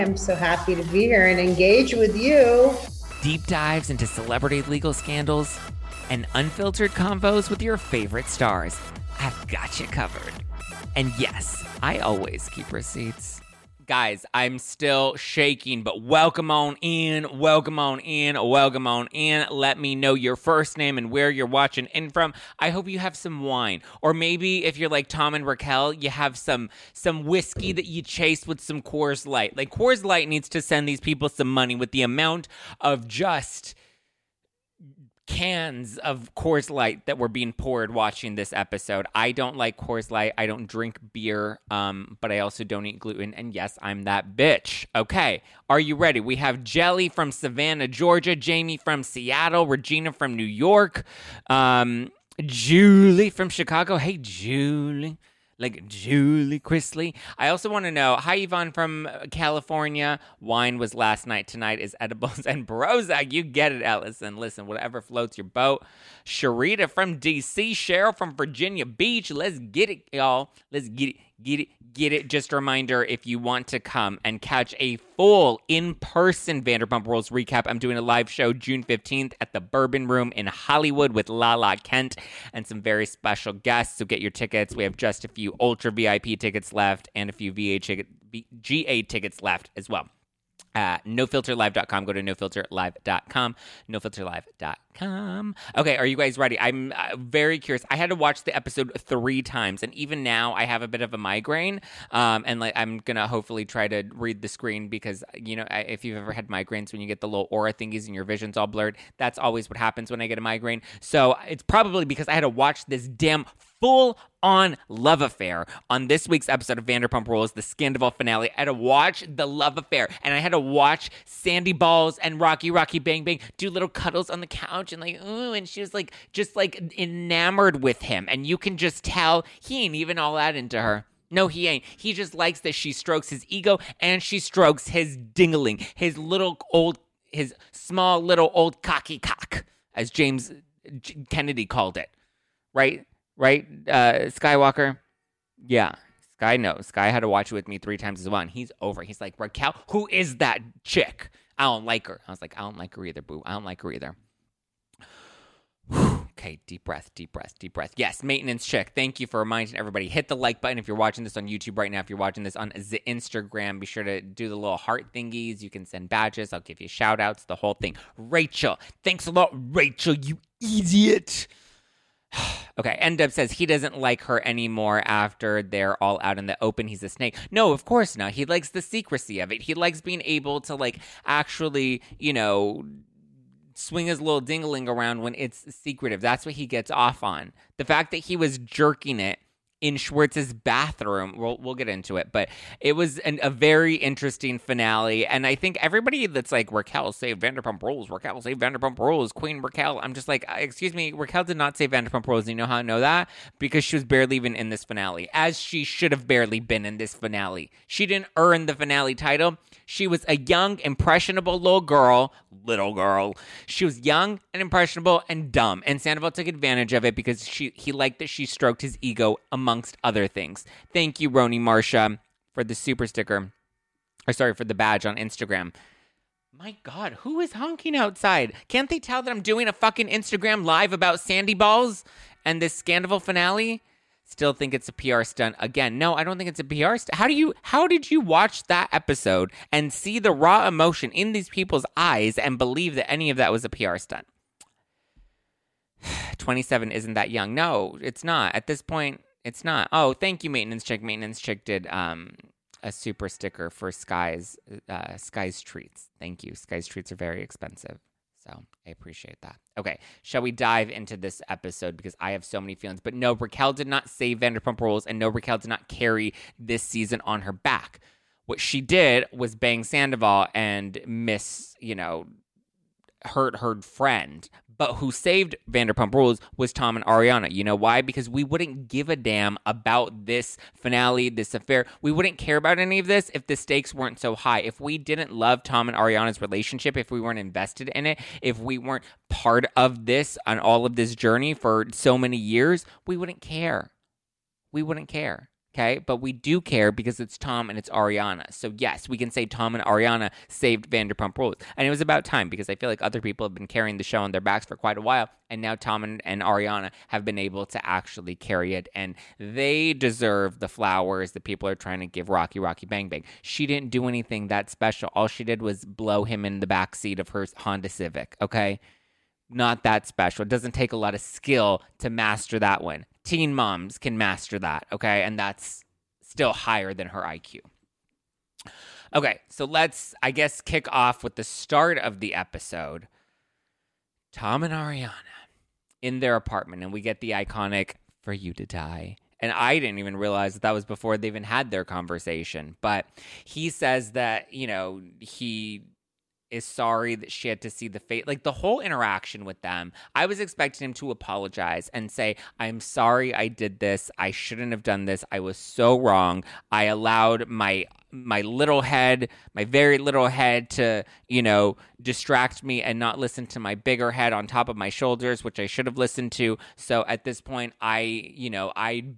I'm so happy to be here and engage with you. deep dives into celebrity legal scandals, and unfiltered convos with your favorite stars. I've got you covered. And yes, I always keep receipts. Guys, I'm still shaking, but welcome on in, welcome on in, welcome on in. Let me know your first name and where you're watching in from. I hope you have some wine, or maybe if you're like Tom and Raquel, you have some some whiskey that you chase with some Coors Light. Like Coors Light needs to send these people some money with the amount of just cans of Coors Light that were being poured watching this episode. I don't like Coors Light. I don't drink beer, um, but I also don't eat gluten. And yes, I'm that bitch. Okay, are you ready? We have Jelly from Savannah, Georgia, Jamie from Seattle, Regina from New York, um, Julie from Chicago. Hey, Julie. Like Julie Chrisley. I also want to know, hi Yvonne from California. Wine was last night. Tonight is edibles and Prozac. You get it, Ellison. Listen, whatever floats your boat. Sharita from DC. Cheryl from Virginia Beach. Let's get it, y'all. Let's get it, get it, get it. Just a reminder, if you want to come and catch a full in-person Vanderpump Rules recap, I'm doing a live show June 15th at the Bourbon Room in Hollywood with Lala Kent and some very special guests. So get your tickets. We have just a few Ultra VIP tickets left and a few VA ticket, GA tickets left as well. At nofilterlive.com. Go to nofilterlive.com. Nofilterlive.com. Okay, are you guys ready? I'm uh, very curious. I had to watch the episode three times, and even now I have a bit of a migraine. Um, and like I'm gonna hopefully try to read the screen because you know I- if you've ever had migraines when you get the little aura thingies and your vision's all blurred, that's always what happens when I get a migraine. So it's probably because I had to watch this damn full on love affair on this week's episode of Vanderpump Rules, the Scandoval finale. I had to watch the love affair and I had to watch Sandy Balls and Rocky Rocky Bang Bang do little cuddles on the couch and like, ooh, and she was like, just like enamored with him. And you can just tell he ain't even all that into her. No, he ain't. He just likes that she strokes his ego and she strokes his dingling, his little old, his small little old cocky cock, as James Kennedy called it. Right? Right? Uh, Skywalker? Yeah. Sky knows. Sky had to watch it with me three times as well. And he's over. He's like, Raquel, who is that chick? I don't like her. I was like, I don't like her either, boo. I don't like her either. Okay, deep breath, deep breath, deep breath. Yes, maintenance check. Thank you for reminding everybody. Hit the like button if you're watching this on YouTube right now. If you're watching this on the Instagram, be sure to do the little heart thingies. You can send badges. I'll give you shout outs, the whole thing. Rachel, thanks a lot, Rachel, you idiot. Okay, Endub says he doesn't like her anymore after they're all out in the open. He's a snake. No, of course not. He likes the secrecy of it. He likes being able to like actually, you know, swing his little dingling around when it's secretive. That's what he gets off on. The fact that he was jerking it in Schwartz's bathroom. We'll we'll get into it, but it was an, a very interesting finale, and I think everybody that's like Raquel saved Vanderpump Rules, Raquel saved Vanderpump Rules, Queen Raquel. I'm just like, uh, excuse me, Raquel did not save Vanderpump Rules. You know how I know that because she was barely even in this finale, as she should have barely been in this finale. She didn't earn the finale title. She was a young, impressionable little girl, little girl. She was young and impressionable and dumb, and Sandoval took advantage of it because she he liked that she stroked his ego amongst other things. Thank you, Roni Marsha, for the super sticker, or sorry for the badge on Instagram. My God, who is honking outside? Can't they tell that I'm doing a fucking Instagram live about Sandy Balls and this scandal finale? Still think it's a PR stunt again. No, I don't think it's a PR stunt. How do you how did you watch that episode and see the raw emotion in these people's eyes and believe that any of that was a PR stunt? 27 isn't that young. No, it's not. At this point, it's not. Oh, thank you, maintenance chick. Maintenance chick did um a super sticker for Sky's uh, Sky's treats. Thank you. Sky's treats are very expensive. So I appreciate that. Okay, shall we dive into this episode because I have so many feelings. But no, Raquel did not save Vanderpump Rules, and no, Raquel did not carry this season on her back. What she did was bang Sandoval and miss, you know, hurt her friend. But who saved Vanderpump Rules was Tom and Ariana. You know why? Because we wouldn't give a damn about this finale, this affair. We wouldn't care about any of this if the stakes weren't so high. If we didn't love Tom and Ariana's relationship, if we weren't invested in it, if we weren't part of this on all of this journey for so many years, we wouldn't care. We wouldn't care. Okay, but we do care because it's Tom and it's Ariana. So yes, we can say Tom and Ariana saved Vanderpump Rules, and it was about time because I feel like other people have been carrying the show on their backs for quite a while, and now Tom and, and Ariana have been able to actually carry it, and they deserve the flowers that people are trying to give Rocky Rocky Bang Bang. She didn't do anything that special. All she did was blow him in the back seat of her Honda Civic. Okay, not that special. It doesn't take a lot of skill to master that one teen moms can master that, okay? And that's still higher than her IQ. Okay, so let's, I guess, kick off with the start of the episode. Tom and Ariana in their apartment, and we get the iconic for you to die. And I didn't even realize that that was before they even had their conversation. But he says that, you know, he is sorry that she had to see the fate. Like the whole interaction with them, I was expecting him to apologize and say, I'm sorry I did this. I shouldn't have done this. I was so wrong. I allowed my my little head, my very little head to, you know, distract me and not listen to my bigger head on top of my shoulders, which I should have listened to. So at this point, I, you know, I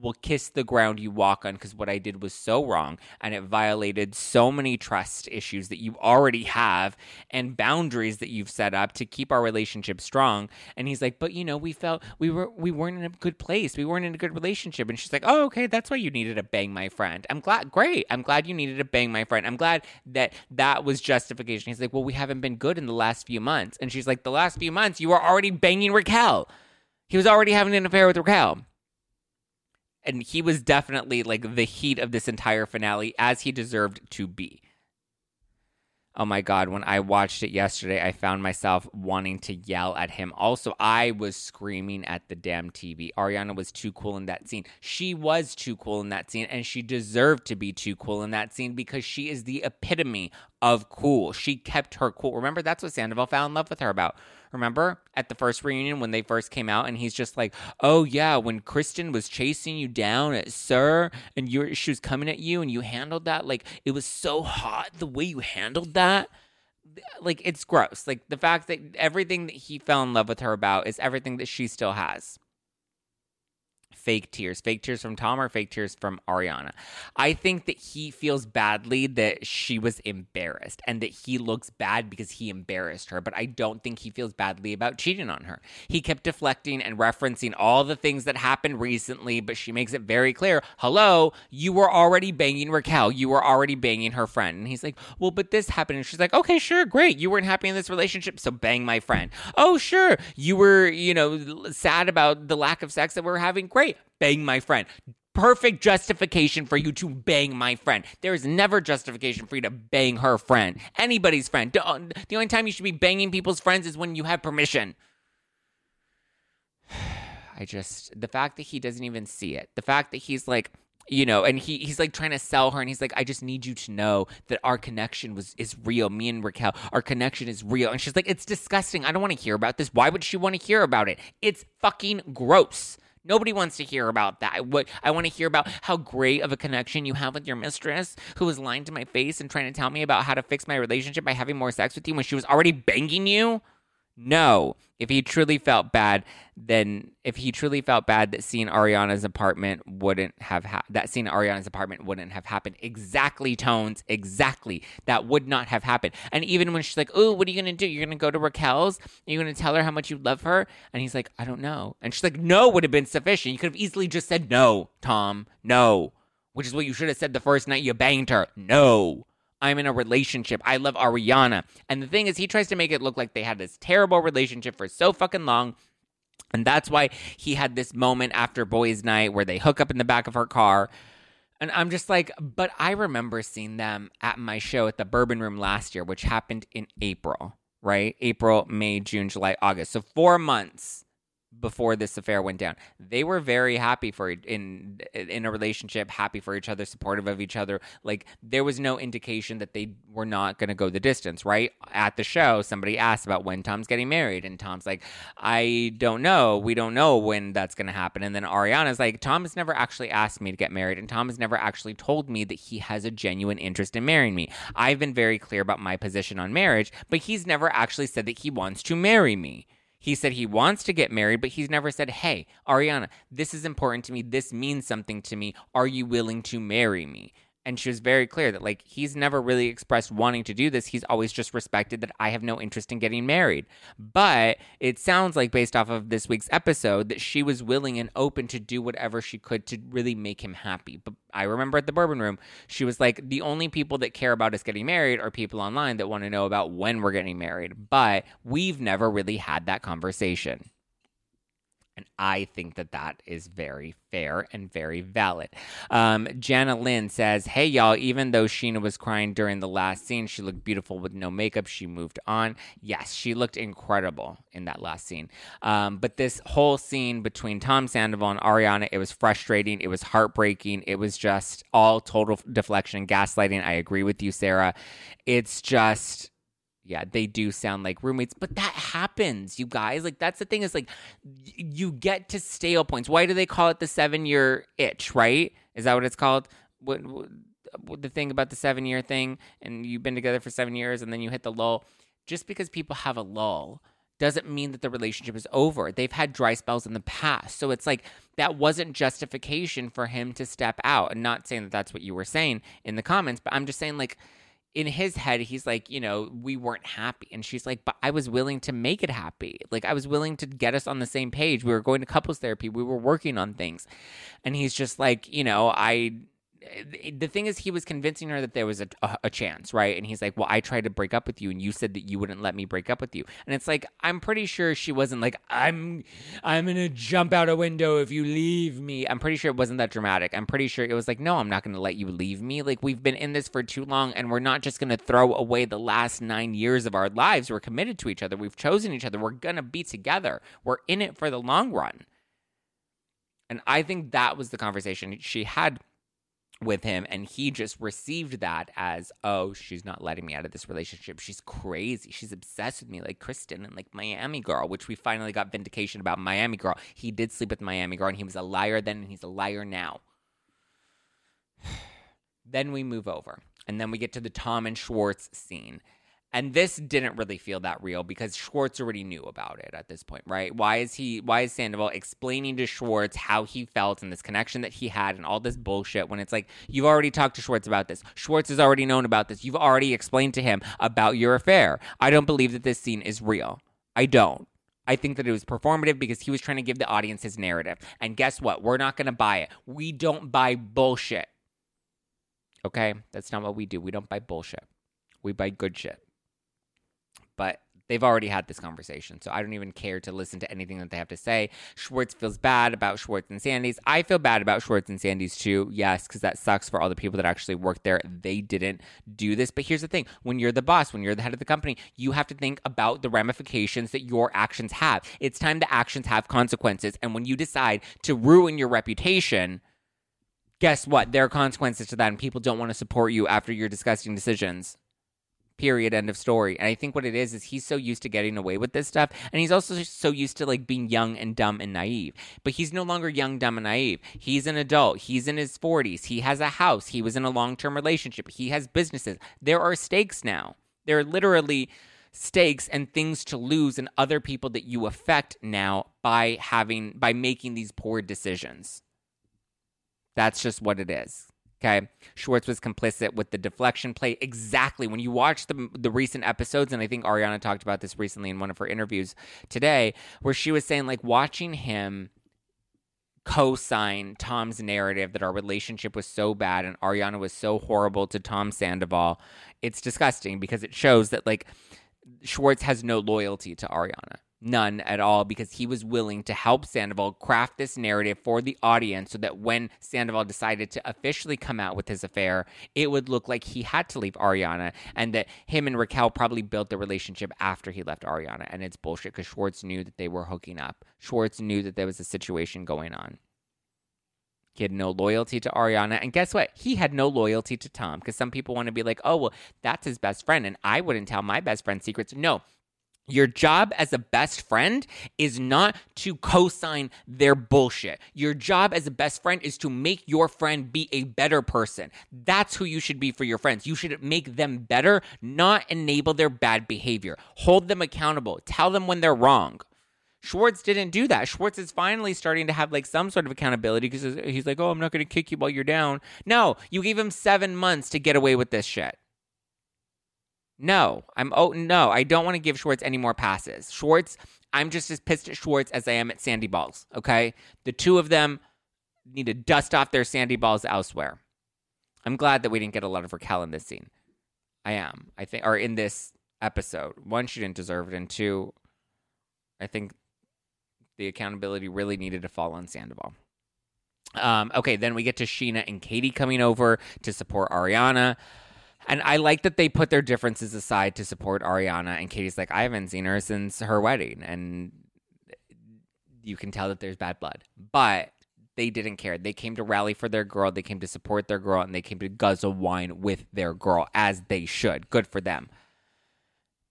will kiss the ground you walk on because what I did was so wrong and it violated so many trust issues that you already have and boundaries that you've set up to keep our relationship strong. And he's like, but you know, we felt we were we weren't in a good place. We weren't in a good relationship. And she's like, oh, okay, that's why you needed to bang my friend. I'm glad. Great. I'm glad you needed to bang my friend. I'm glad that that was justification. He's like, well, we haven't been good in the last few months. And she's like, the last few months you were already banging Raquel. He was already having an affair with Raquel and he was definitely like the heat of this entire finale as he deserved to be. Oh my God, when I watched it yesterday, I found myself wanting to yell at him. Also, I was screaming at the damn TV. Ariana was too cool in that scene. She was too cool in that scene, and she deserved to be too cool in that scene because she is the epitome of cool. She kept her cool. Remember, that's what Sandoval fell in love with her about. Remember at the first reunion when they first came out, and he's just like, "Oh yeah, when Kristen was chasing you down at SUR, and you she was coming at you, and you handled that like it was so hot the way you handled that." Like it's gross. Like the fact that everything that he fell in love with her about is everything that she still has fake tears. Fake tears from Tom or fake tears from Ariana. I think that he feels badly that she was embarrassed and that he looks bad because he embarrassed her, but I don't think he feels badly about cheating on her. He kept deflecting and referencing all the things that happened recently, but she makes it very clear hello, you were already banging Raquel. You were already banging her friend. And he's like, well, but this happened. And she's like, okay, sure, great. You weren't happy in this relationship, so bang my friend. Oh, sure. You were, you know, sad about the lack of sex that we we're having. Great bang my friend. Perfect justification for you to bang my friend. There is never justification for you to bang her friend, anybody's friend. The uh, only time you should be banging people's friends is when you have permission. I just the fact that he doesn't even see it, the fact that he's like, you know, and he he's like trying to sell her, and he's like, I just need you to know that our connection was is real. Me and Raquel, our connection is real. And she's like, it's disgusting. I don't want to hear about this. Why would she want to hear about it? It's fucking gross. Nobody wants to hear about that. What I want to hear about how great of a connection you have with your mistress who was lying to my face and trying to tell me about how to fix my relationship by having more sex with you when she was already banging you. No, if he truly felt bad, then if he truly felt bad that seeing Ariana's apartment wouldn't have ha- that scene Ariana's apartment wouldn't have happened. Exactly, tones, exactly. That would not have happened. And even when she's like, "Oh, what are you gonna do? You're gonna go to Raquel's? You're gonna tell her how much you love her?" And he's like, "I don't know." And she's like, "No," would have been sufficient. You could have easily just said no, Tom. No, which is what you should have said the first night you banged her. No. I'm in a relationship. I love Ariana. And the thing is, he tries to make it look like they had this terrible relationship for so fucking long. And that's why he had this moment after Boys Night where they hook up in the back of her car. And I'm just like, but I remember seeing them at my show at the Bourbon Room last year, which happened in April, right? April, May, June, July, August. So four months before this affair went down. They were very happy for in in a relationship, happy for each other, supportive of each other. Like there was no indication that they were not going to go the distance, right? At the show, somebody asked about when Tom's getting married and Tom's like, "I don't know. We don't know when that's going to happen." And then Ariana's like, "Tom has never actually asked me to get married and Tom has never actually told me that he has a genuine interest in marrying me. I've been very clear about my position on marriage, but he's never actually said that he wants to marry me." He said he wants to get married, but he's never said, Hey, Ariana, this is important to me. This means something to me. Are you willing to marry me? And she was very clear that like he's never really expressed wanting to do this. He's always just respected that i have no interest in getting married. But it sounds like based off of this week's episode that she was willing and open to do whatever she could to really make him happy. But i remember at the bourbon room she was like the only people that care about us getting married are people online that want to know about when we're getting married. But we've never really had that conversation and I think that that is very fair and very valid. Um, Jana Lynn says, Hey, y'all, even though Scheana was crying during the last scene, she looked beautiful with no makeup. She moved on. Yes, she looked incredible in that last scene. Um, but this whole scene between Tom Sandoval and Ariana, it was frustrating. It was heartbreaking. It was just all total deflection, gaslighting. I agree with you, Sarah. It's just yeah, they do sound like roommates, but that happens, you guys. Like that's the thing is like y- you get to stale points. Why do they call it the seven year itch? Right? Is that what it's called? What, what, the thing about the seven year thing? And you've been together for seven years, and then you hit the lull. Just because people have a lull doesn't mean that the relationship is over. They've had dry spells in the past, so it's like that wasn't justification for him to step out. And not saying that that's what you were saying in the comments, but I'm just saying like in his head, he's like, you know, we weren't happy. And she's like, but I was willing to make it happy. Like, I was willing to get us on the same page. We were going to couples therapy, we were working on things. And he's just like, you know, I the thing is he was convincing her that there was a, a, chance right? And he's like well i tried to break up with you and you said that you wouldn't let me break up with you. And it's like i'm pretty sure she wasn't like i'm i'm gonna jump out a window if you leave me. I'm pretty sure it wasn't that dramatic. I'm pretty sure it was like no i'm not gonna let you leave me. Like we've been in this for too long and we're not just gonna throw away the last nine years of our lives. We're committed to each other. We've chosen each other. We're gonna be together. We're in it for the long run. And i think that was the conversation she had with him and he just received that as oh she's not letting me out of this relationship. She's crazy. She's obsessed with me like kristen and like miami girl which we finally got vindication about miami girl. He did sleep with miami girl and he was a liar then and he's a liar now. Then we move over and then we get to the tom and schwartz scene and this didn't really feel that real because Schwartz already knew about it at this point, right? Why is he why is Sandoval explaining to Schwartz how he felt and this connection that he had and all this bullshit when it's like you've already talked to Schwartz about this. Schwartz has already known about this. You've already explained to him about your affair. I don't believe that this scene is real. I don't. I think that it was performative because he was trying to give the audience his narrative. And guess what? We're not going to buy it. We don't buy bullshit. Okay? That's not what we do. We don't buy bullshit. We buy good shit but they've already had this conversation. So I don't even care to listen to anything that they have to say. Schwartz feels bad about Schwartz and Sandy's. I feel bad about Schwartz and Sandy's too. Yes, because that sucks for all the people that actually work there. They didn't do this. But here's the thing when you're the boss, when you're the head of the company, you have to think about the ramifications that your actions have. It's time the actions have consequences. And when you decide to ruin your reputation, guess what? There are consequences to that, and people don't want to support you after your disgusting decisions. Period. End of story. And I think what it is is he's so used to getting away with this stuff, and he's also so used to like being young and dumb and naive. But he's no longer young, dumb, and naive. He's an adult. He's in his forties. He has a house. He was in a long term relationship. He has businesses. There are stakes now. There are literally stakes and things to lose and other people that you affect now by having by making these poor decisions. That's just what it is. Okay. Schwartz was complicit with the deflection play. Exactly. When you watch the, the recent episodes, and I think Ariana talked about this recently in one of her interviews today, where she was saying, like, watching him co sign Tom's narrative that our relationship was so bad and Ariana was so horrible to Tom Sandoval, it's disgusting because it shows that, like, Schwartz has no loyalty to Ariana None at all, because he was willing to help Sandoval craft this narrative for the audience so that when Sandoval decided to officially come out with his affair, it would look like he had to leave Ariana and that him and Raquel probably built the relationship after he left Ariana. And it's bullshit because Schwartz knew that they were hooking up. Schwartz knew that there was a situation going on. He had no loyalty to Ariana. And guess what? He had no loyalty to Tom because some people want to be like, oh, well, that's his best friend. And I wouldn't tell my best friend secrets. No. Your job as a best friend is not to co sign their bullshit. Your job as a best friend is to make your friend be a better person. That's who you should be for your friends. You should make them better, not enable their bad behavior. Hold them accountable. Tell them when they're wrong. Schwartz didn't do that. Schwartz is finally starting to have like some sort of accountability because he's like, oh, I'm not going to kick you while you're down. No, you gave him seven months to get away with this shit. No, I'm oh no, I don't want to give Schwartz any more passes. Schwartz, I'm just as pissed at Schwartz as I am at Sandy Balls. Okay, the two of them need to dust off their Sandy Balls elsewhere. I'm glad that we didn't get a lot of Raquel in this scene. I am. I think, or in this episode. One, she didn't deserve it, and two, I think the accountability really needed to fall on Sandoval. Um, okay, then we get to Scheana and Katie coming over to support Ariana. And I like that they put their differences aside to support Ariana. And Katie's like, I haven't seen her since her wedding. And you can tell that there's bad blood. But they didn't care. They came to rally for their girl. They came to support their girl. And they came to guzzle wine with their girl, as they should. Good for them.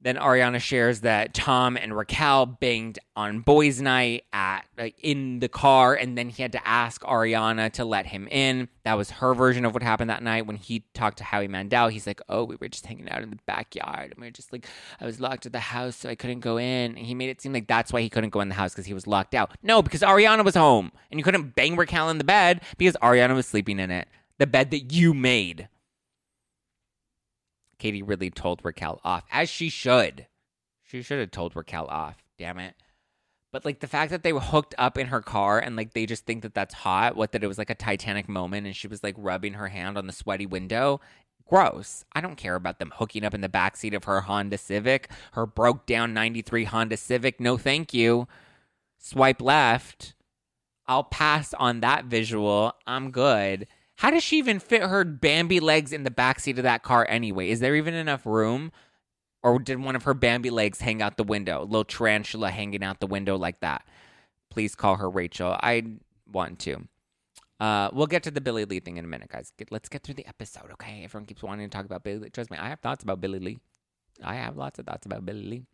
Then Ariana shares that Tom and Raquel banged on boys' night at like, in the car, and then he had to ask Ariana to let him in. That was her version of what happened that night when he talked to Howie Mandel. He's like, "Oh, we were just hanging out in the backyard, and we were just like, I was locked at the house, so I couldn't go in." And he made it seem like that's why he couldn't go in the house because he was locked out. No, because Ariana was home, and you couldn't bang Raquel in the bed because Ariana was sleeping in it, the bed that you made. Katie really told Raquel off, as she should. She should have told Raquel off. Damn it. But like the fact that they were hooked up in her car and like they just think that that's hot, what that it was like a Titanic moment and she was like rubbing her hand on the sweaty window. Gross. I don't care about them hooking up in the backseat of her Honda Civic, her broke down 93 Honda Civic. No, thank you. Swipe left. I'll pass on that visual. I'm good. How does she even fit her Bambi legs in the backseat of that car anyway? Is there even enough room? Or did one of her Bambi legs hang out the window? Little tarantula hanging out the window like that. Please call her Rachel. I want to. Uh, we'll get to the Billie Lee thing in a minute, guys. Get, let's get through the episode, okay? Everyone keeps wanting to talk about Billie Lee. Trust me, I have thoughts about Billie Lee. I have lots of thoughts about Billie Lee.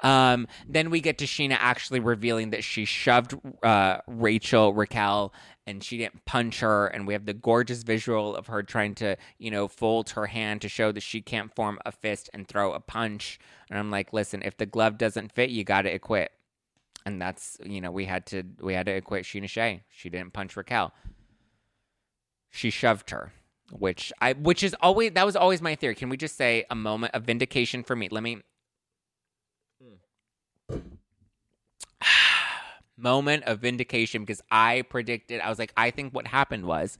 Um, then we get to Scheana actually revealing that she shoved uh, Rachel, Raquel, and she didn't punch her. And we have the gorgeous visual of her trying to, you know, fold her hand to show that she can't form a fist and throw a punch. And I'm like, listen, if the glove doesn't fit, you got to acquit. And that's, you know, we had to we had to acquit Scheana Shay. She didn't punch Raquel. She shoved her which I which is always that was always my theory. Can we just say a moment of vindication for me? Let me moment of vindication because I predicted, I was like, I think what happened was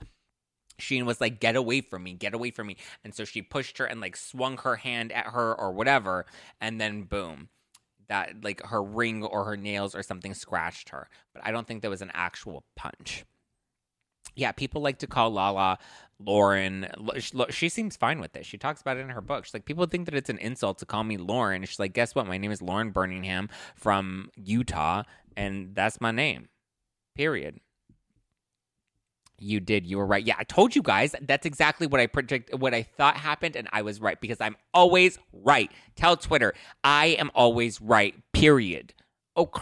Sheen was like, get away from me, get away from me. And so she pushed her and like swung her hand at her or whatever. And then boom, that like her ring or her nails or something scratched her. But I don't think there was an actual punch. Yeah, people like to call Lala Lauren. She seems fine with it. She talks about it in her book. She's like, people think that it's an insult to call me Lauren. She's like, guess what? My name is Lauren Birmingham from Utah, and that's my name. Period. You did. You were right. Yeah, I told you guys. That's exactly what I predict, what I thought happened, and I was right because I'm always right. Tell Twitter I am always right. Period. Okay.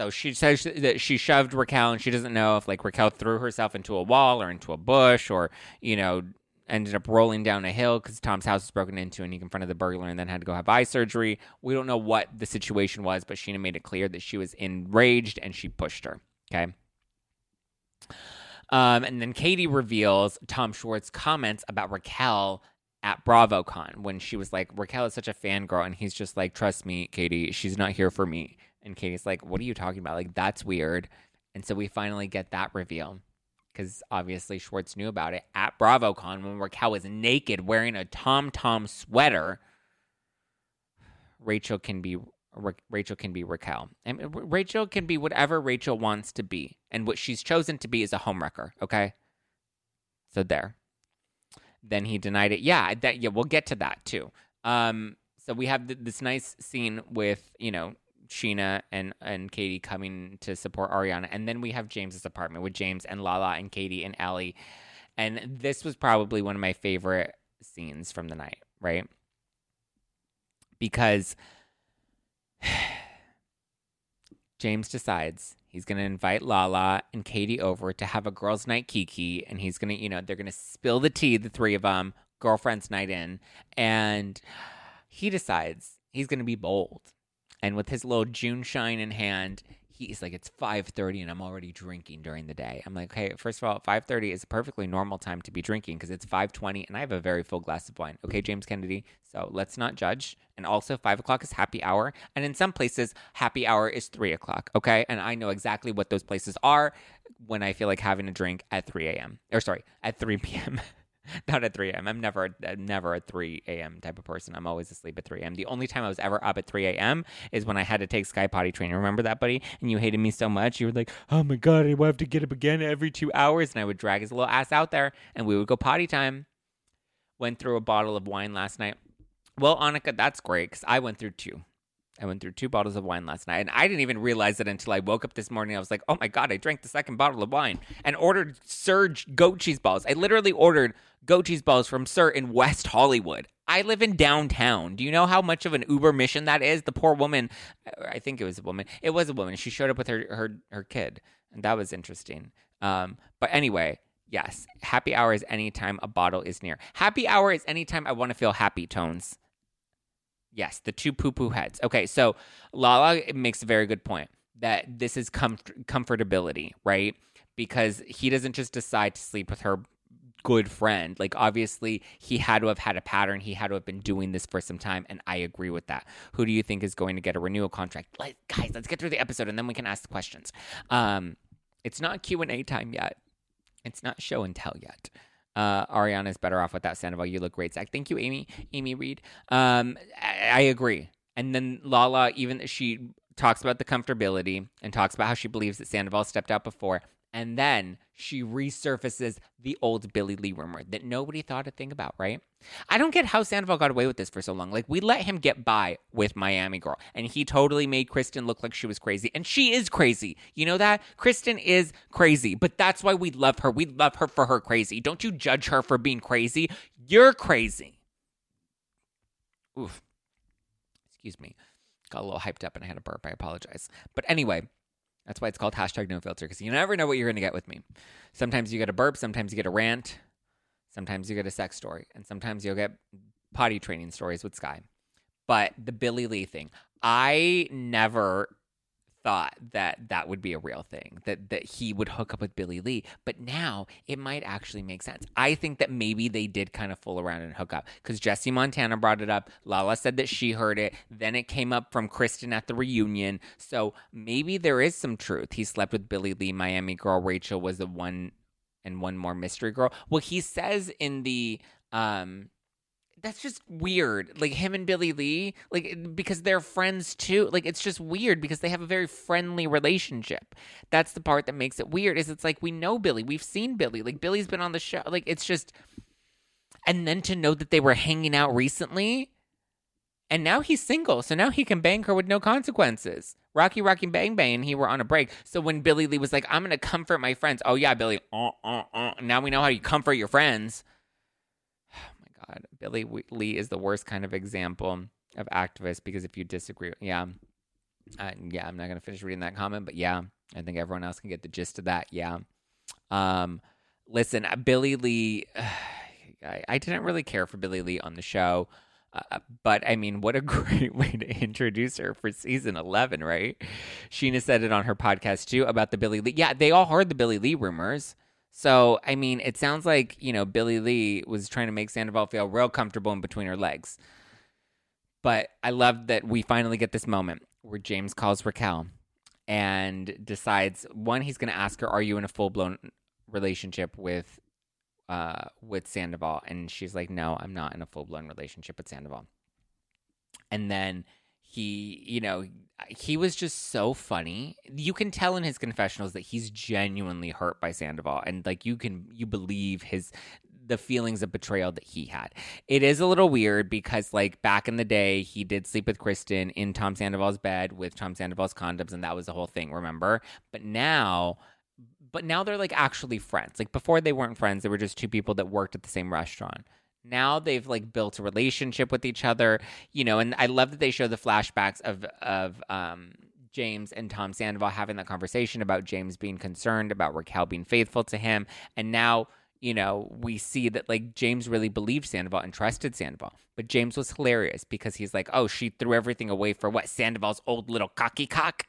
So she says that she shoved Raquel, and she doesn't know if like Raquel threw herself into a wall or into a bush, or you know ended up rolling down a hill because Tom's house was broken into and he confronted the burglar and then had to go have eye surgery. We don't know what the situation was, but Scheana made it clear that she was enraged and she pushed her. Okay. Um, and then Katie reveals Tom Schwartz comments about Raquel at BravoCon when she was like, Raquel is such a fangirl. And he's just like, trust me, Katie, she's not here for me. And Katie's like, what are you talking about? Like, that's weird. And so we finally get that reveal because obviously Schwartz knew about it at BravoCon when Raquel was naked wearing a Tom Tom sweater. Rachel can be Ra- Rachel can be Raquel. And Rachel can be whatever Rachel wants to be. And what she's chosen to be is a homewrecker, okay? So there. Then he denied it. Yeah, that yeah, we'll get to that too. Um so we have th- this nice scene with, you know, Scheana and and Katie coming to support Ariana. And then we have James's apartment with James and Lala and Katie and Ellie. And this was probably one of my favorite scenes from the night, right? Because James decides he's going to invite Lala and Katie over to have a girls' night kiki, and he's going to, you know, they're going to spill the tea, the three of them, girlfriend's night in, and he decides he's going to be bold, and with his little JuneShine in hand, he's like, it's five thirty, and I'm already drinking during the day. I'm like, okay, first of all, five thirty is a perfectly normal time to be drinking because it's five twenty, and I have a very full glass of wine. Okay, James Kennedy. So let's not judge. And also, five o'clock is happy hour, and in some places, happy hour is three o'clock. Okay, and I know exactly what those places are when I feel like having a drink at three a.m. or sorry, at three p.m. Not at 3 a.m. I'm never, I'm never a 3 a.m. type of person. I'm always asleep at 3 a.m. The only time I was ever up at 3 a.m. is when I had to take Sky Potty training. Remember that, buddy? And you hated me so much. You were like, oh my God, I have to get up again every two hours. And I would drag his little ass out there and we would go potty time. Went through a bottle of wine last night. Well, Annika, that's great because I went through two. I went through two bottles of wine last night, and I didn't even realize it until I woke up this morning. I was like, "Oh my god, I drank the second bottle of wine and ordered Surge goat cheese balls." I literally ordered goat cheese balls from SUR in West Hollywood. I live in downtown. Do you know how much of an Uber mission that is? The poor woman, I think it was a woman. It was a woman. She showed up with her her her kid, and that was interesting. Um, but anyway, yes, happy hour is anytime a bottle is near. Happy hour is anytime I want to feel happy tones. Yes, the two poo poo heads. Okay, so Lala makes a very good point that this is comfort- comfortability, right? Because he doesn't just decide to sleep with her good friend. Like, obviously, he had to have had a pattern. He had to have been doing this for some time. And I agree with that. Who do you think is going to get a renewal contract? Like, guys, let's get through the episode and then we can ask the questions. Um, it's not Q&A time yet. It's not show and tell yet. Uh, Ariana's better off without Sandoval. You look great, Zack. Thank you, Amy. Amy Reed. Um, I, I agree. And then Lala, even she talks about the comfortability and talks about how she believes that Sandoval stepped out before. And then she resurfaces the old Billie Lee rumor that nobody thought a thing about, right? I don't get how Sandoval got away with this for so long. Like, we let him get by with Miami Girl, and he totally made Kristen look like she was crazy. And she is crazy. You know that? Kristen is crazy, but that's why we love her. We love her for her crazy. Don't you judge her for being crazy. You're crazy. Oof. Excuse me. Got a little hyped up and I had a burp. I apologize. But anyway, that's why it's called hashtag no filter because you never know what you're going to get with me. Sometimes you get a burp, sometimes you get a rant, sometimes you get a sex story, and sometimes you'll get potty training stories with Sky. But the Billie Lee thing, I never thought that that would be a real thing that that he would hook up with Billie Lee. But now it might actually make sense. I think that maybe they did kind of fool around and hook up cuz Jesse Montana brought it up. Lala said that she heard it. Then it came up from Kristen at the reunion. So maybe there is some truth. He slept with Billie Lee Miami girl. Rachel was the one and one more mystery girl. Well he says in the um that's just weird. Like him and Billie Lee, like because they're friends too. Like it's just weird because they have a very friendly relationship. That's the part that makes it weird. Is it's like we know Billie, we've seen Billie. Like Billie's been on the show. Like it's just, and then to know that they were hanging out recently, and now he's single, so now he can bang her with no consequences. Rocky Rocky Bang Bang, and he were on a break. So when Billie Lee was like, "I'm gonna comfort my friends," oh yeah, Billie. Uh, uh, uh. Now we know how you comfort your friends. God, Billie Lee is the worst kind of example of activist because if you disagree, yeah, uh, yeah, I'm not gonna finish reading that comment, but yeah, I think everyone else can get the gist of that. Yeah, um, listen, Billie Lee, I, I didn't really care for Billie Lee on the show. Uh, but I mean, what a great way to introduce her for season 11, right? Scheana said it on her podcast too about the Billie Lee. Yeah, they all heard the Billie Lee rumors. So, I mean, it sounds like, you know, Billie Lee was trying to make Sandoval feel real comfortable in between her legs. But I love that we finally get this moment where James calls Raquel and decides one, he's going to ask her, Are you in a full blown relationship with uh, with Sandoval? And she's like, No, I'm not in a full blown relationship with Sandoval. And then he, you know, he was just so funny. You can tell in his confessionals that he's genuinely hurt by Sandoval and like you can you believe his the feelings of betrayal that he had. It is a little weird because like back in the day he did sleep with Kristen in Tom Sandoval's bed with Tom Sandoval's condoms and that was the whole thing, remember? But now but now they're like actually friends. Like before they weren't friends, they were just two people that worked at the same restaurant now they've like built a relationship with each other you know and i love that they show the flashbacks of of um James and Tom Sandoval having that conversation about James being concerned about Raquel being faithful to him. And now, you know, we see that like James really believed Sandoval and trusted Sandoval. But James was hilarious because he's like, oh, she threw everything away for what? Sandoval's old little cocky cock.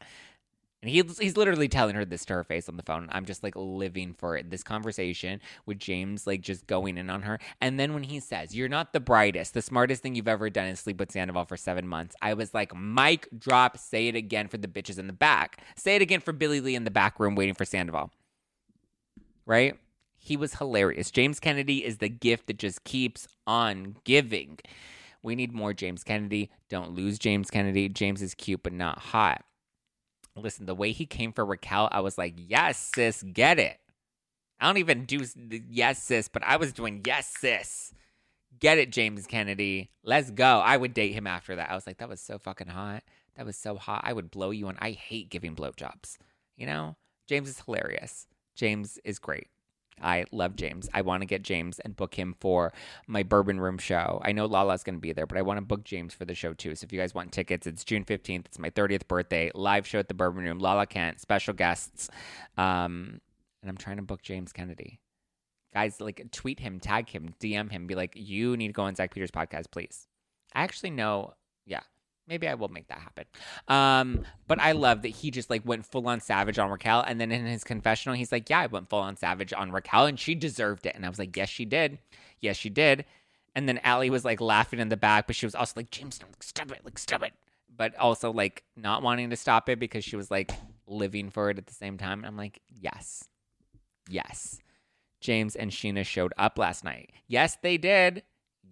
And he, he's literally telling her this to her face on the phone. I'm just like living for it. This conversation with James, like just going in on her. And then when he says, You're not the brightest, the smartest thing you've ever done is sleep with Sandoval for seven months, I was like, Mic drop, say it again for the bitches in the back. Say it again for Billie Lee in the back room waiting for Sandoval. Right? He was hilarious. James Kennedy is the gift that just keeps on giving. We need more James Kennedy. Don't lose James Kennedy. James is cute, but not hot. Listen, the way he came for Raquel, I was like, yes, sis, get it. I don't even do yes, sis, but I was doing yes, sis. Get it, James Kennedy. Let's go. I would date him after that. I was like, that was so fucking hot. That was so hot. I would blow you, and I hate giving blowjobs. You know, James is hilarious. James is great. I love James. I want to get James and book him for my Bourbon Room show. I know Lala's going to be there, but I want to book James for the show too. So if you guys want tickets, it's June 15th. It's my 30th birthday. Live show at the Bourbon Room. Lala Kent, special guests. Um, and I'm trying to book James Kennedy. Guys, like tweet him, tag him, DM him, be like, you need to go on Zack Peters podcast, please. I actually know, yeah, maybe I will make that happen. Um, but I love that he just like went full on savage on Raquel, and then in his confessional, he's like, "Yeah, I went full on savage on Raquel, and she deserved it." And I was like, "Yes, she did. Yes, she did." And then Ally was like laughing in the back, but she was also like, "James, don't stop it, like stop it," but also like not wanting to stop it because she was like living for it at the same time. And I'm like, "Yes, yes." James and Scheana showed up last night. Yes, they did.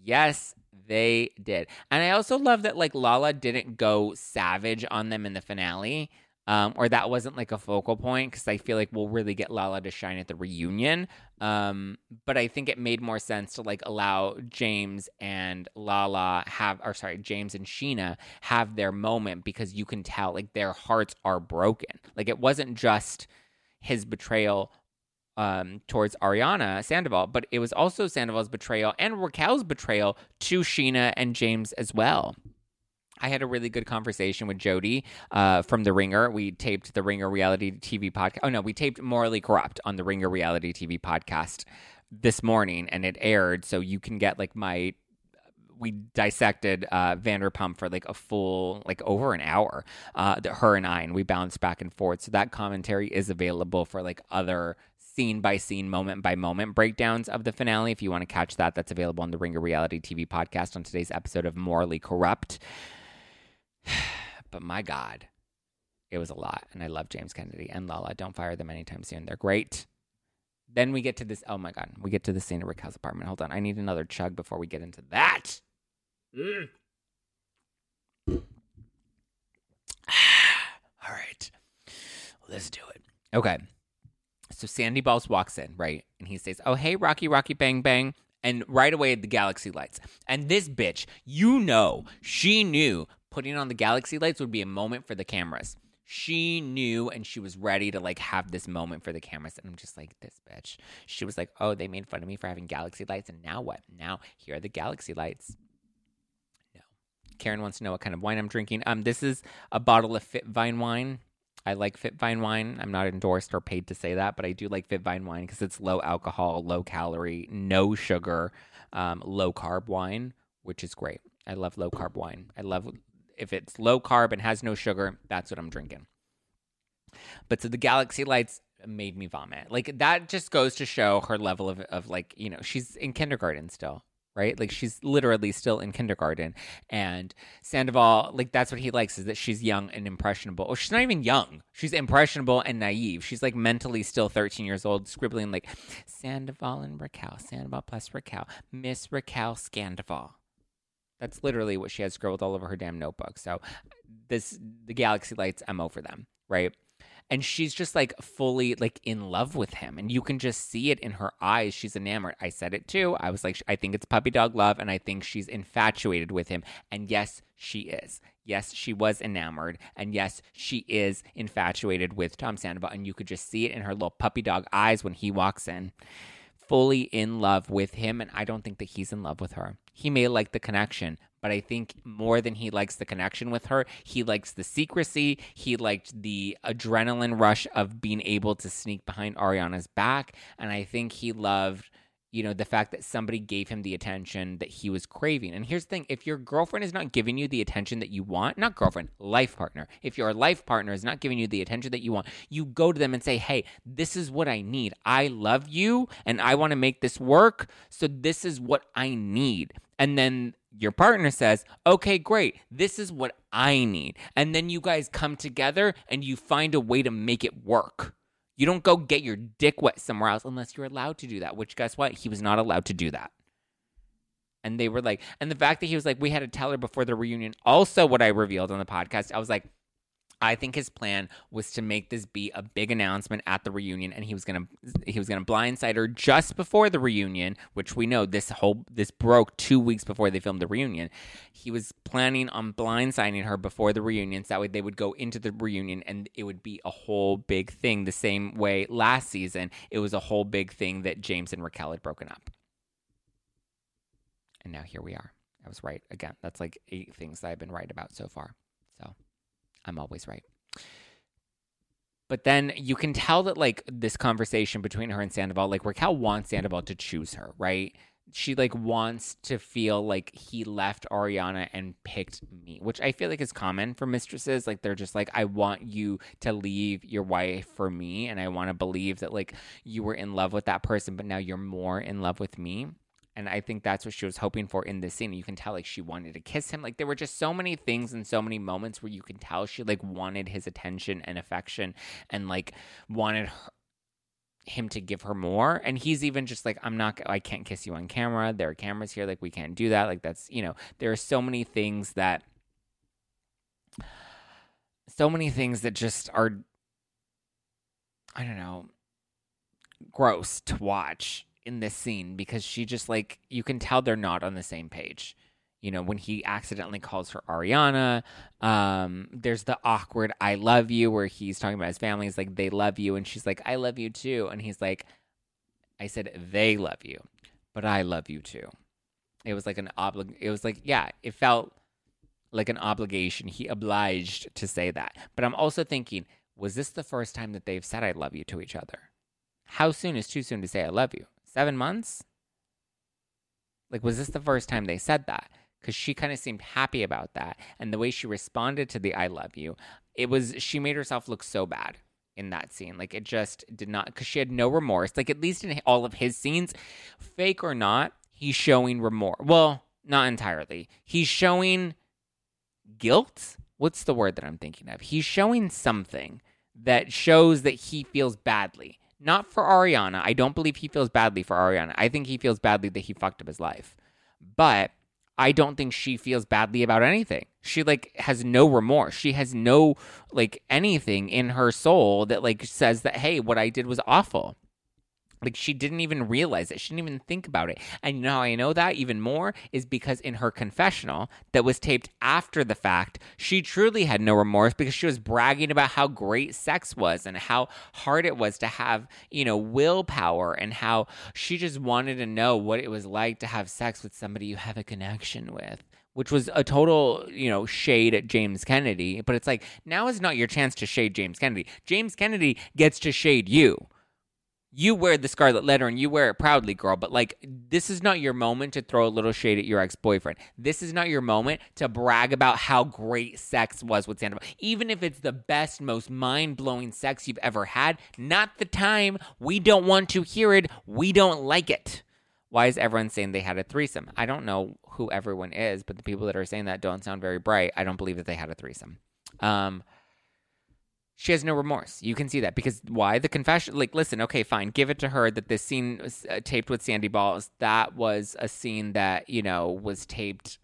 Yes, they did. And I also love that like Lala didn't go savage on them in the finale. Um, or that wasn't like a focal point because I feel like we'll really get Lala to shine at the reunion. Um, but I think it made more sense to like allow James and Lala have, or sorry, James and Scheana have their moment because you can tell like their hearts are broken. Like it wasn't just his betrayal um, towards Ariana Sandoval, but it was also Sandoval's betrayal and Raquel's betrayal to Scheana and James as well. I had a really good conversation with Jodi uh, from The Ringer. We taped the Ringer reality TV podcast. Oh, no, we taped Morally Corrupt on the Ringer reality TV podcast this morning and it aired. So you can get like my we dissected uh, Vanderpump for like a full, like over an hour. Uh, her and I, and we bounced back and forth. So that commentary is available for like other scene by scene, moment by moment breakdowns of the finale. If you want to catch that, that's available on the Ringer Reality TV podcast on today's episode of Morally Corrupt. but my God, it was a lot. And I love James Kennedy and Lala. Don't fire them anytime soon. They're great. Then we get to this. Oh my God. We get to the scene of Raquel's apartment. Hold on. I need another chug before we get into that. Mm. All right. Let's do it. Okay. So Sandy Balls walks in, right? And he says, Oh, hey, Rocky, Rocky, bang, bang. And right away, the galaxy lights. And this bitch, you know, she knew putting on the galaxy lights would be a moment for the cameras. She knew and she was ready to like have this moment for the cameras. And I'm just like, this bitch. She was like, Oh, they made fun of me for having galaxy lights. And now what? Now here are the galaxy lights. No. Karen wants to know what kind of wine I'm drinking. Um, this is a bottle of FitVine wine. I like FitVine wine. I'm not endorsed or paid to say that, but I do like FitVine wine because it's low alcohol, low calorie, no sugar, um, low carb wine, which is great. I love low carb wine. I love if it's low carb and has no sugar, that's what I'm drinking. But so the Galaxy Lights made me vomit. Like that just goes to show her level of, of like, you know, she's in kindergarten still right? Like she's literally still in kindergarten. And Sandoval, like that's what he likes is that she's young and impressionable. Or she's not even young. She's impressionable and naive. She's like mentally still 13 years old, scribbling like Sandoval and Raquel, Sandoval plus Raquel, Miss Raquel Scandoval. That's literally what she has scribbled all over her damn notebook. So this the Galaxy Lights MO for them, right? And she's just like fully like in love with him. And you can just see it in her eyes. She's enamored. I said it too. I was like, I think it's puppy dog love. And I think she's infatuated with him. And yes, she is. Yes, she was enamored. And yes, she is infatuated with Tom Sandoval. And you could just see it in her little puppy dog eyes when he walks in fully in love with him, and I don't think that he's in love with her. He may like the connection, but I think more than he likes the connection with her, he likes the secrecy. He liked the adrenaline rush of being able to sneak behind Ariana's back, and I think he loved you know, the fact that somebody gave him the attention that he was craving. And here's the thing if your girlfriend is not giving you the attention that you want, not girlfriend, life partner, if your life partner is not giving you the attention that you want, you go to them and say, hey, this is what I need. I love you and I want to make this work. So this is what I need. And then your partner says, okay, great, this is what I need. And then you guys come together and you find a way to make it work. You don't go get your dick wet somewhere else unless you're allowed to do that, which guess what? He was not allowed to do that. And they were like, and the fact that he was like, we had to tell her before the reunion. Also, what I revealed on the podcast, I was like, I think his plan was to make this be a big announcement at the reunion, and he was gonna he was gonna blindside her just before the reunion, which we know this whole this broke two weeks before they filmed the reunion. He was planning on blindsiding her before the reunion, so that way they would go into the reunion and it would be a whole big thing. The same way last season, it was a whole big thing that James and Raquel had broken up, and now here we are. I was right again. That's like eight things that I've been right about so far. I'm always right. But then you can tell that like this conversation between her and Sandoval, like Raquel wants Sandoval to choose her, right? She like wants to feel like he left Ariana and picked me, which I feel like is common for mistresses. Like they're just like, I want you to leave your wife for me, and I want to believe that like you were in love with that person, but now you're more in love with me. And I think that's what she was hoping for in this scene. You can tell like she wanted to kiss him. Like there were just so many things and so many moments where you can tell she like wanted his attention and affection and like wanted her, him to give her more. And he's even just like, I'm not, I can't kiss you on camera. There are cameras here. Like we can't do that. Like that's, you know, there are so many things that, so many things that just are, I don't know, gross to watch in this scene because she just like you can tell they're not on the same page. You know, when he accidentally calls her Ariana, um, there's the awkward I love you where he's talking about his family. He's like, they love you. And she's like, I love you too. And he's like, I said, they love you, but I love you too. It was like an oblig, it was like, yeah, it felt like an obligation. He obliged to say that. But I'm also thinking, was this the first time that they've said I love you to each other? How soon is too soon to say I love you? Seven months? Like, was this the first time they said that? Because she kind of seemed happy about that. And the way she responded to the I love you, it was, she made herself look so bad in that scene. Like, it just did not, because she had no remorse. Like, at least in all of his scenes, fake or not, he's showing remorse. Well, not entirely. He's showing guilt. What's the word that I'm thinking of? He's showing something that shows that he feels badly not for Ariana. I don't believe he feels badly for Ariana. I think he feels badly that he fucked up his life. But I don't think she feels badly about anything. She like has no remorse. She has no like anything in her soul that like says that hey, what I did was awful. Like she didn't even realize it. She didn't even think about it. And you know how I know that even more is because in her confessional that was taped after the fact, she truly had no remorse because she was bragging about how great sex was and how hard it was to have, you know, willpower and how she just wanted to know what it was like to have sex with somebody you have a connection with which was a total, you know, shade at James Kennedy. But it's like, now is not your chance to shade James Kennedy. James Kennedy gets to shade you you wear the scarlet letter and you wear it proudly, girl, but like this is not your moment to throw a little shade at your ex boyfriend. This is not your moment to brag about how great sex was with Sandoval. Even if it's the best, most mind blowing sex you've ever had, not the time. We don't want to hear it. We don't like it. Why is everyone saying they had a threesome? I don't know who everyone is, but the people that are saying that don't sound very bright. I don't believe that they had a threesome. Um, she has no remorse. You can see that because why the confession? Like, listen, okay, fine, give it to her that this scene was, uh, taped with Sandy Balls. That was a scene that you know was taped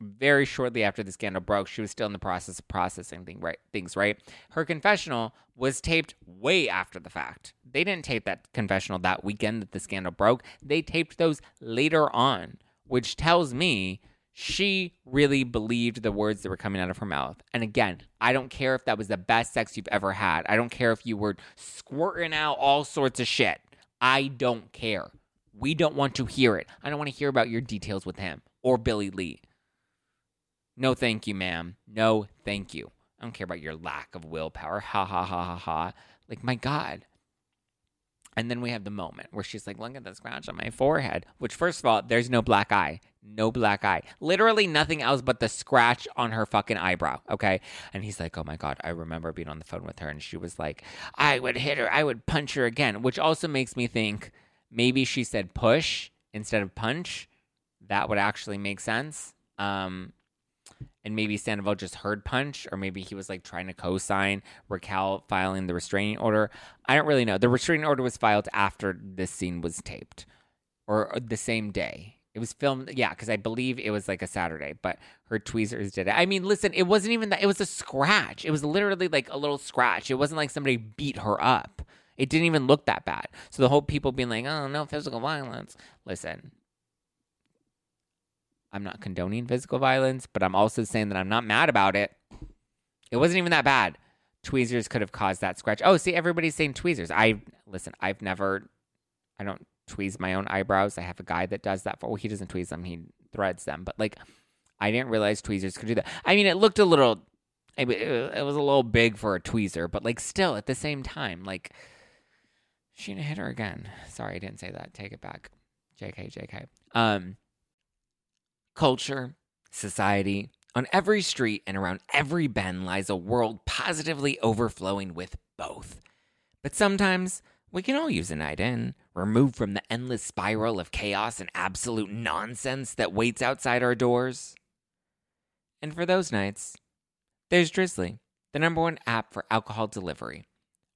very shortly after the scandal broke, she was still in the process of processing thing, right, things, right? Her confessional was taped way after the fact. They didn't tape that confessional that weekend that the scandal broke. They taped those later on, which tells me she really believed the words that were coming out of her mouth. And again, I don't care if that was the best sex you've ever had. I don't care if you were squirting out all sorts of shit. I don't care. We don't want to hear it. I don't want to hear about your details with him or Billie Lee. No, thank you, ma'am. No, thank you. I don't care about your lack of willpower. Ha ha ha ha ha. Like, my God. And then we have the moment where she's like, look at the scratch on my forehead, which, first of all, there's no black eye. No black eye. Literally nothing else but the scratch on her fucking eyebrow. Okay. And he's like, oh my God, I remember being on the phone with her. And she was like, I would hit her. I would punch her again, which also makes me think maybe she said push instead of punch. That would actually make sense. Um, and maybe Sandoval just heard punch, or maybe he was like trying to co-sign Raquel filing the restraining order. I don't really know. The restraining order was filed after this scene was taped, or the same day. It was filmed, yeah, because I believe it was like a Saturday, but her tweezers did it. I mean, listen, it wasn't even that. It was a scratch. It was literally like a little scratch. It wasn't like somebody beat her up. It didn't even look that bad. So the whole people being like, oh, no physical violence. Listen, I'm not condoning physical violence, but I'm also saying that I'm not mad about it. It wasn't even that bad. Tweezers could have caused that scratch. Oh, see, everybody's saying tweezers. I listen. I've never. I don't tweeze my own eyebrows. I have a guy that does that for. Well, he doesn't tweeze them. He threads them. But like, I didn't realize tweezers could do that. I mean, it looked a little. It, was a little big for a tweezer, but like, still at the same time, like, she hit her again. Sorry, I didn't say that. Take it back. JK, JK. Um culture, society. On every street and around every bend lies a world positively overflowing with both. But sometimes we can all use a night in, removed from the endless spiral of chaos and absolute nonsense that waits outside our doors. And for those nights, there's Drizzly, the number one app for alcohol delivery.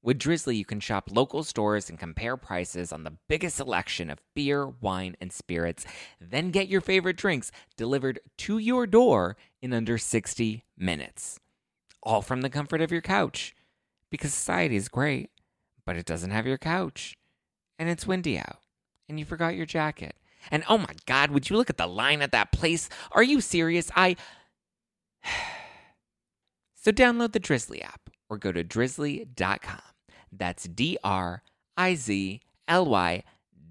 With Drizzly, you can shop local stores and compare prices on the biggest selection of beer, wine, and spirits, then get your favorite drinks delivered to your door in under 60 minutes. All from the comfort of your couch. Because society is great, but it doesn't have your couch. And it's windy out. And you forgot your jacket. And oh my God, would you look at the line at that place? Are you serious? I. so download the Drizzly app or go to drizzly.com. That's D R I Z L Y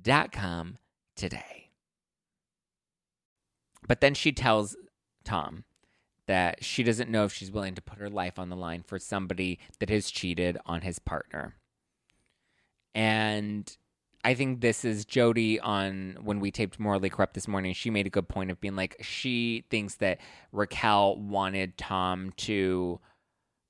dot com today. But then she tells Tom that she doesn't know if she's willing to put her life on the line for somebody that has cheated on his partner. And I think this is Jodi on when we taped Morally Corrupt this morning. She made a good point of being like, she thinks that Raquel wanted Tom to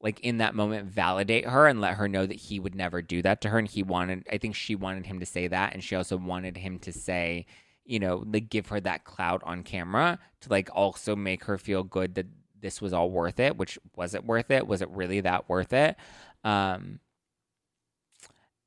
like in that moment validate her and let her know that he would never do that to her. And he wanted i think she wanted him to say that. And she also wanted him to say you know like give her that clout on camera to like also make her feel good that this was all worth it which was it worth it. Was it really that worth it? Um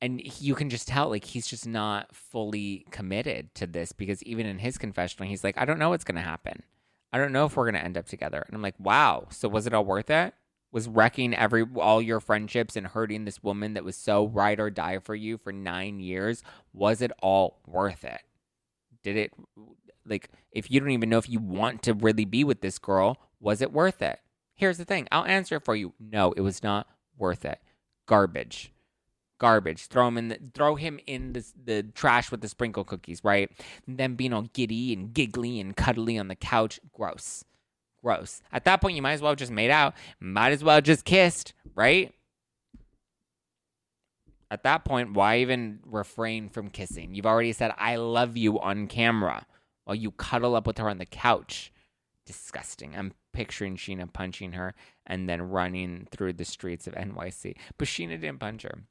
and you can just tell like he's just not fully committed to this because even in his confessional he's like i don't know what's going to happen. I don't know if we're going to end up together. And i'm like wow. So was it all worth it? Was wrecking every all your friendships and hurting this woman that was so ride or die for you for nine years? Was it all worth it? Did it like if you don't even know if you want to really be with this girl was it worth it? Here's the thing. I'll answer it for you. No it was not worth it. Garbage garbage throw him in the throw him in the, the trash with the sprinkle cookies right and then being all giddy and giggly and cuddly on the couch gross Gross. At that point, you might as well just made out. Might as well just kissed, right? At that point, why even refrain from kissing? You've already said, I love you on camera while you cuddle up with her on the couch. Disgusting. I'm picturing Scheana punching her and then running through the streets of NYC. But Scheana didn't punch her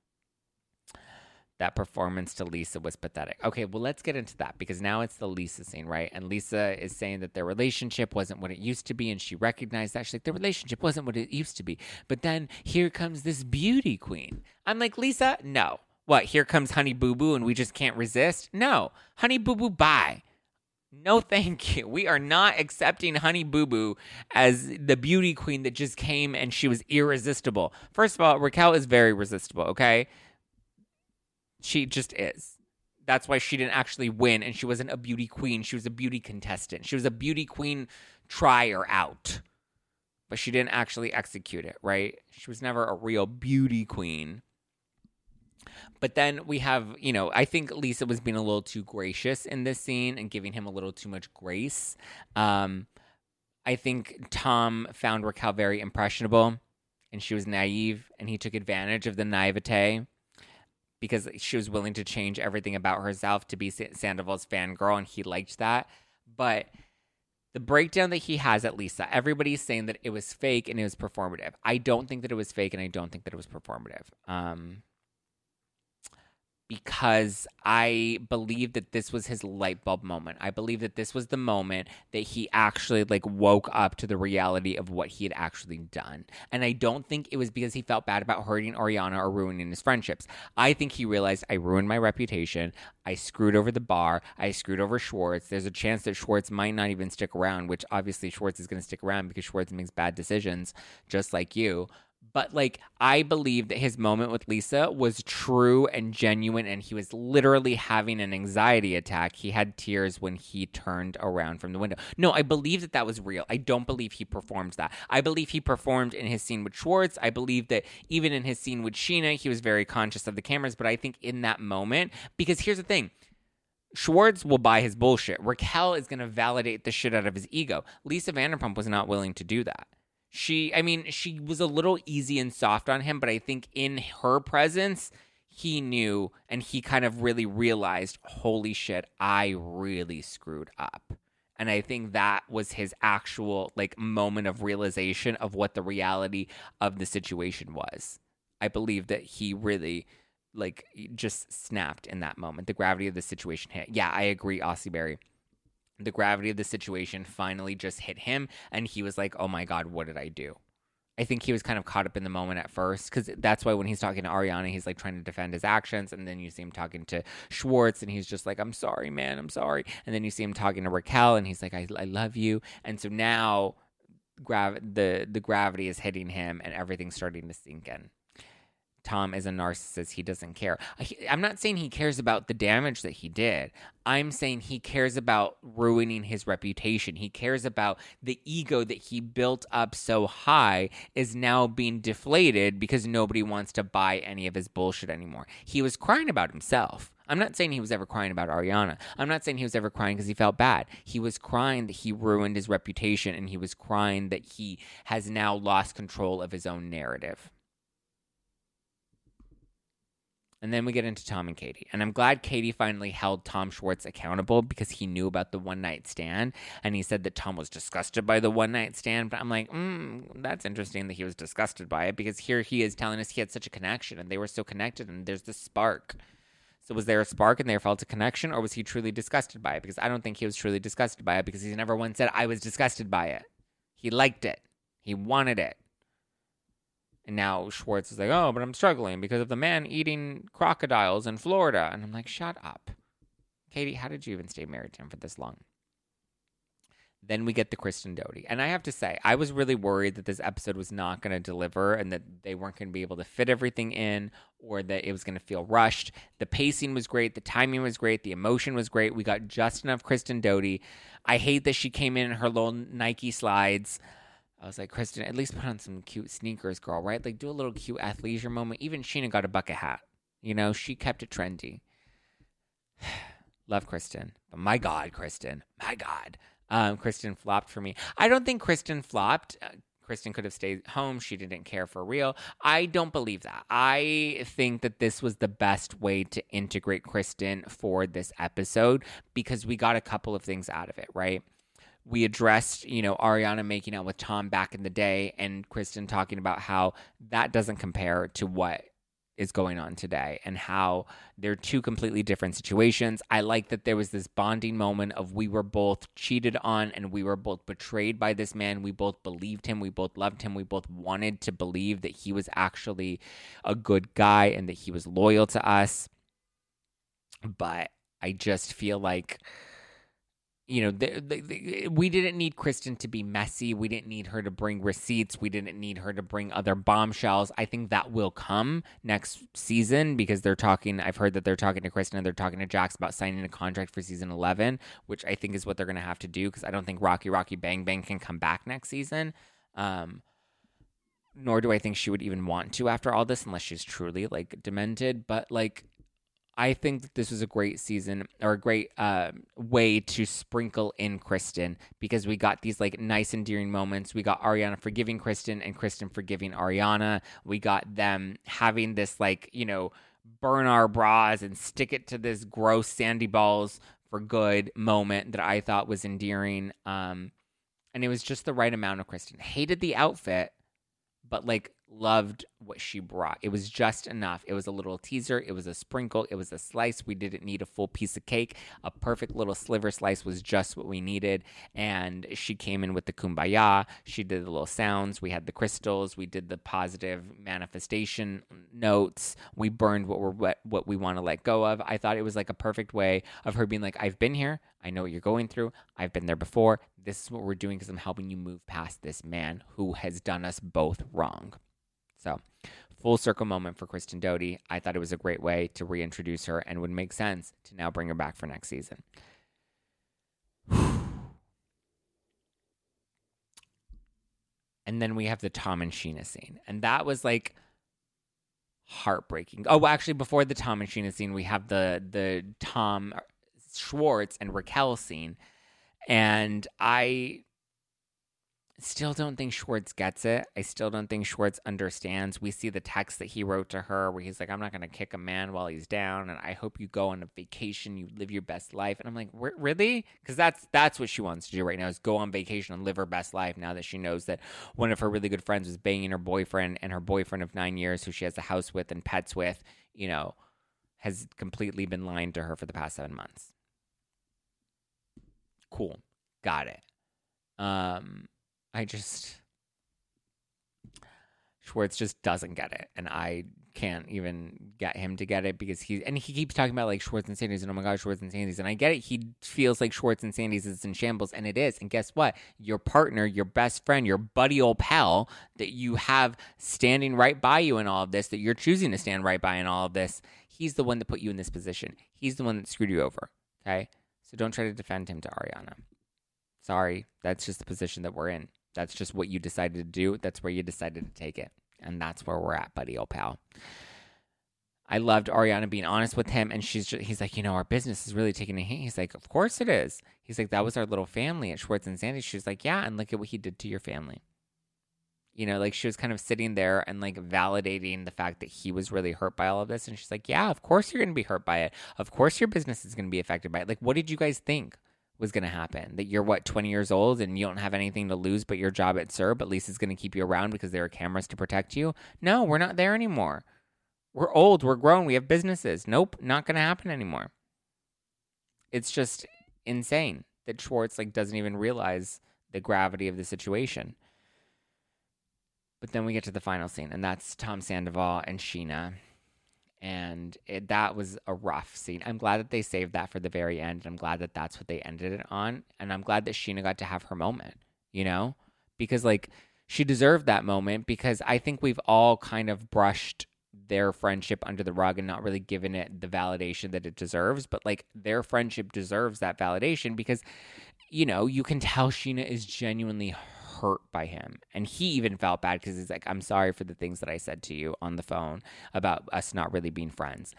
that performance to Lisa was pathetic. Okay, well, let's get into that because now it's the Lisa scene, right? And Lisa is saying that their relationship wasn't what it used to be, and she recognized that. She's like, the relationship wasn't what it used to be. But then here comes this beauty queen. I'm like, Lisa, no. What, here comes Honey Boo Boo and we just can't resist? No. Honey Boo Boo, bye. No, thank you. We are not accepting Honey Boo Boo as the beauty queen that just came and she was irresistible. First of all, Raquel is very resistible, okay? She just is. That's why she didn't actually win and she wasn't a beauty queen. She was a beauty contestant. She was a beauty queen trier out. But she didn't actually execute it, right? She was never a real beauty queen. But then we have, you know, I think Lisa was being a little too gracious in this scene and giving him a little too much grace. Um, I think Tom found Raquel very impressionable and she was naive and he took advantage of the naivete because she was willing to change everything about herself to be Sandoval's fangirl and he liked that. But the breakdown that he has at Lisa, everybody's saying that it was fake and it was performative. I don't think that it was fake and I don't think that it was performative. Um, because I believe that this was his light bulb moment. I believe that this was the moment that he actually like woke up to the reality of what he had actually done. And I don't think it was because he felt bad about hurting Ariana or ruining his friendships. I think he realized I ruined my reputation. I screwed over the bar. I screwed over Schwartz. There's a chance that Schwartz might not even stick around, which obviously Schwartz is going to stick around because Schwartz makes bad decisions just like you. But like, I believe that his moment with Lisa was true and genuine, and he was literally having an anxiety attack. He had tears when he turned around from the window. No, I believe that that was real. I don't believe he performed that. I believe he performed in his scene with Schwartz. I believe that even in his scene with Scheana, he was very conscious of the cameras. But I think in that moment, because here's the thing. Schwartz will buy his bullshit. Raquel is going to validate the shit out of his ego. Lisa Vanderpump was not willing to do that. She, I mean, she was a little easy and soft on him, but I think in her presence, he knew and he kind of really realized, holy shit, I really screwed up. And I think that was his actual like moment of realization of what the reality of the situation was. I believe that he really like just snapped in that moment. The gravity of the situation hit. Yeah, I agree, Aussie Berry the gravity of the situation finally just hit him and he was like oh my god what did i do? I think he was kind of caught up in the moment at first because that's why when he's talking to ariana he's like trying to defend his actions and then you see him talking to schwartz and he's just like i'm sorry man i'm sorry. And then you see him talking to raquel and he's like i, I love you. And so now grav- the the gravity is hitting him and everything's starting to sink in Tom is a narcissist. He doesn't care. Uh, I'm not saying he cares about the damage that he did. I'm saying he cares about ruining his reputation. He cares about the ego that he built up so high is now being deflated because nobody wants to buy any of his bullshit anymore. He was crying about himself. I'm not saying he was ever crying about Ariana. I'm not saying he was ever crying because he felt bad. He was crying that he ruined his reputation and he was crying that he has now lost control of his own narrative. And then we get into Tom and Katie. And I'm glad Katie finally held Tom Schwartz accountable because he knew about the one night stand. And he said that Tom was disgusted by the one night stand. But I'm like, mm, that's interesting that he was disgusted by it because here he is telling us he had such a connection and they were so connected and there's this spark. So was there a spark and they felt a connection or was he truly disgusted by it? Because I don't think he was truly disgusted by it because he never once said, I was disgusted by it. He liked it, he wanted it. And now Schwartz is like, oh, but I'm struggling because of the man eating crocodiles in Florida. And I'm like, shut up. Katie, how did you even stay married to him for this long? Then we get the Kristen Doute. And I have to say, I was really worried that this episode was not going to deliver and that they weren't going to be able to fit everything in or that it was going to feel rushed. The pacing was great. The timing was great. The emotion was great. We got just enough Kristen Doute. I hate that she came in in her little Nike slides. I was like, Kristen, at least put on some cute sneakers, girl, right? Like, do a little cute athleisure moment. Even Scheana got a bucket hat. You know, she kept it trendy. Love Kristen. But my God, Kristen. My God. Um, Kristen flopped for me. I don't think Kristen flopped. Uh, Kristen could have stayed home. She didn't care for real. I don't believe that. I think that this was the best way to integrate Kristen for this episode because we got a couple of things out of it, right? We addressed, you know, Ariana making out with Tom back in the day and Kristen talking about how that doesn't compare to what is going on today and how they're two completely different situations. I like that there was this bonding moment of we were both cheated on and we were both betrayed by this man. We both believed him, we both loved him, we both wanted to believe that he was actually a good guy and that he was loyal to us. But I just feel like you know, we didn't need Kristen to be messy. We didn't need her to bring receipts. We didn't need her to bring other bombshells. I think that will come next season because they're talking. I've heard that they're talking to Kristen and they're talking to Jax about signing a contract for season 11, which I think is what they're going to have to do because I don't think Rocky Rocky Bang Bang can come back next season. Um, nor do I think she would even want to after all this unless she's truly like demented. But like, I think that this was a great season or a great uh, way to sprinkle in Kristen because we got these like nice endearing moments. We got Ariana forgiving Kristen and Kristen forgiving Ariana. We got them having this like, you know, burn our bras and stick it to this gross sandy balls for good moment that I thought was endearing. Um, and it was just the right amount of Kristen. Hated the outfit, but like loved what she brought. It was just enough. It was a little teaser, it was a sprinkle, it was a slice. We didn't need a full piece of cake. A perfect little sliver slice was just what we needed. And she came in with the kumbaya. She did the little sounds. We had the crystals. We did the positive manifestation notes. We burned what we're what, what we want to let go of. I thought it was like a perfect way of her being like, I've been here. I know what you're going through. I've been there before. This is what we're doing because I'm helping you move past this man who has done us both wrong. So, full circle moment for Kristen Doute. I thought it was a great way to reintroduce her and would make sense to now bring her back for next season. and then we have the Tom and Scheana scene. And that was like heartbreaking. Oh, actually, before the Tom and Scheana scene, we have the the Tom Schwartz and Raquel scene. And I still don't think Schwartz gets it. I still don't think Schwartz understands. We see the text that he wrote to her where he's like, I'm not going to kick a man while he's down. And I hope you go on a vacation, you live your best life. And I'm like, really? Because that's, that's what she wants to do right now is go on vacation and live her best life now that she knows that one of her really good friends was banging her boyfriend and her boyfriend of nine years, who she has a house with and pets with, you know, has completely been lying to her for the past seven months. Cool. Got it. Um, I just Schwartz just doesn't get it, and I can't even get him to get it because he and he keeps talking about like Schwartz and Sandys and oh my god Schwartz and Sandys and I get it. He feels like Schwartz and Sandys is in shambles and it is and guess what? Your partner your best friend your buddy old pal that you have standing right by you in all of this that you're choosing to stand right by in all of this he's the one that put you in this position. He's the one that screwed you over okay? So don't try to defend him to Ariana. Sorry that's just the position that we're in that's just what you decided to do. That's where you decided to take it. And that's where we're at, buddy, old pal. I loved Ariana being honest with him, and she's just, he's like, you know, our business is really taking a hit. He's like, of course it is. He's like, that was our little family at Schwartz and Sandy. She's like, yeah, and look at what he did to your family. You know, like she was kind of sitting there and like validating the fact that he was really hurt by all of this. And she's like, yeah, of course you're going to be hurt by it. Of course your business is going to be affected by it. Like, what did you guys think? Was going to happen. That you're what 20 years old and you don't have anything to lose but your job at SUR, but Lisa's going to keep you around because there are cameras to protect you. No, we're not there anymore. We're old, we're grown, we have businesses. Nope, not going to happen anymore. It's just insane that Schwartz like doesn't even realize the gravity of the situation. But then we get to the final scene, and that's Tom Sandoval and Scheana and it, that was a rough scene. I'm glad that they saved that for the very end. I'm glad that that's what they ended it on, and I'm glad that Scheana got to have her moment. You know, because like she deserved that moment because I think we've all kind of brushed their friendship under the rug and not really given it the validation that it deserves. But like their friendship deserves that validation because, you know, you can tell Scheana is genuinely hurt by him. And he even felt bad because he's like, I'm sorry for the things that I said to you on the phone about us not really being friends.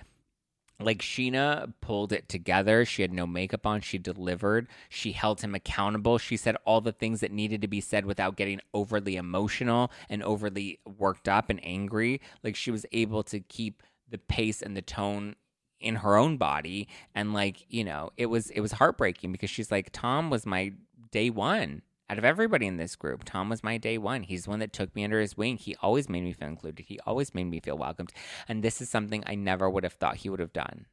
Like Scheana pulled it together. She had no makeup on. She delivered. She held him accountable. She said all the things that needed to be said without getting overly emotional and overly worked up and angry. Like she was able to keep the pace and the tone in her own body and like you know it was it was heartbreaking because she's like tom was my day one out of everybody in this group, Tom was my day one. He's the one that took me under his wing. He always made me feel included. He always made me feel welcomed. And this is something I never would have thought he would have done.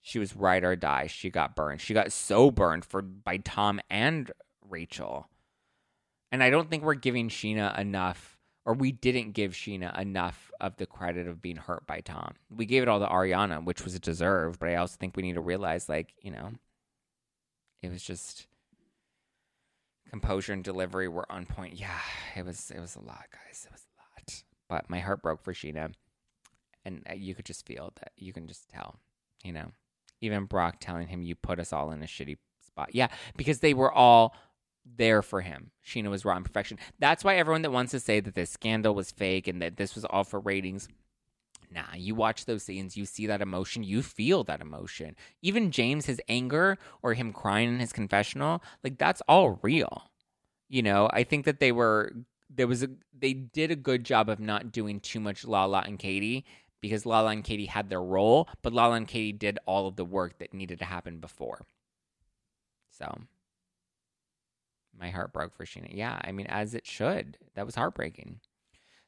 She was ride or die. She got burned. She got so burned for by Tom and Rachel. And I don't think we're giving Scheana enough, or we didn't give Scheana enough of the credit of being hurt by Tom. We gave it all to Ariana, which was deserved, but I also think we need to realize, like, you know, It was just composure and delivery were on point. Yeah, it was it was a lot, guys. It was a lot. But my heart broke for Scheana, and uh, you could just feel that. You can just tell, you know. Even Brock telling him, "You put us all in a shitty spot." Yeah, because they were all there for him. Scheana was raw in perfection. That's why everyone that wants to say that this scandal was fake and that this was all for ratings. Nah, you watch those scenes, you see that emotion, you feel that emotion. Even James, his anger or him crying in his confessional, like that's all real. You know, I think that they were there was a they did a good job of not doing too much Lala and Katie because Lala and Katie had their role, but Lala and Katie did all of the work that needed to happen before. So my heart broke for Scheana. Yeah, I mean, as it should. That was heartbreaking.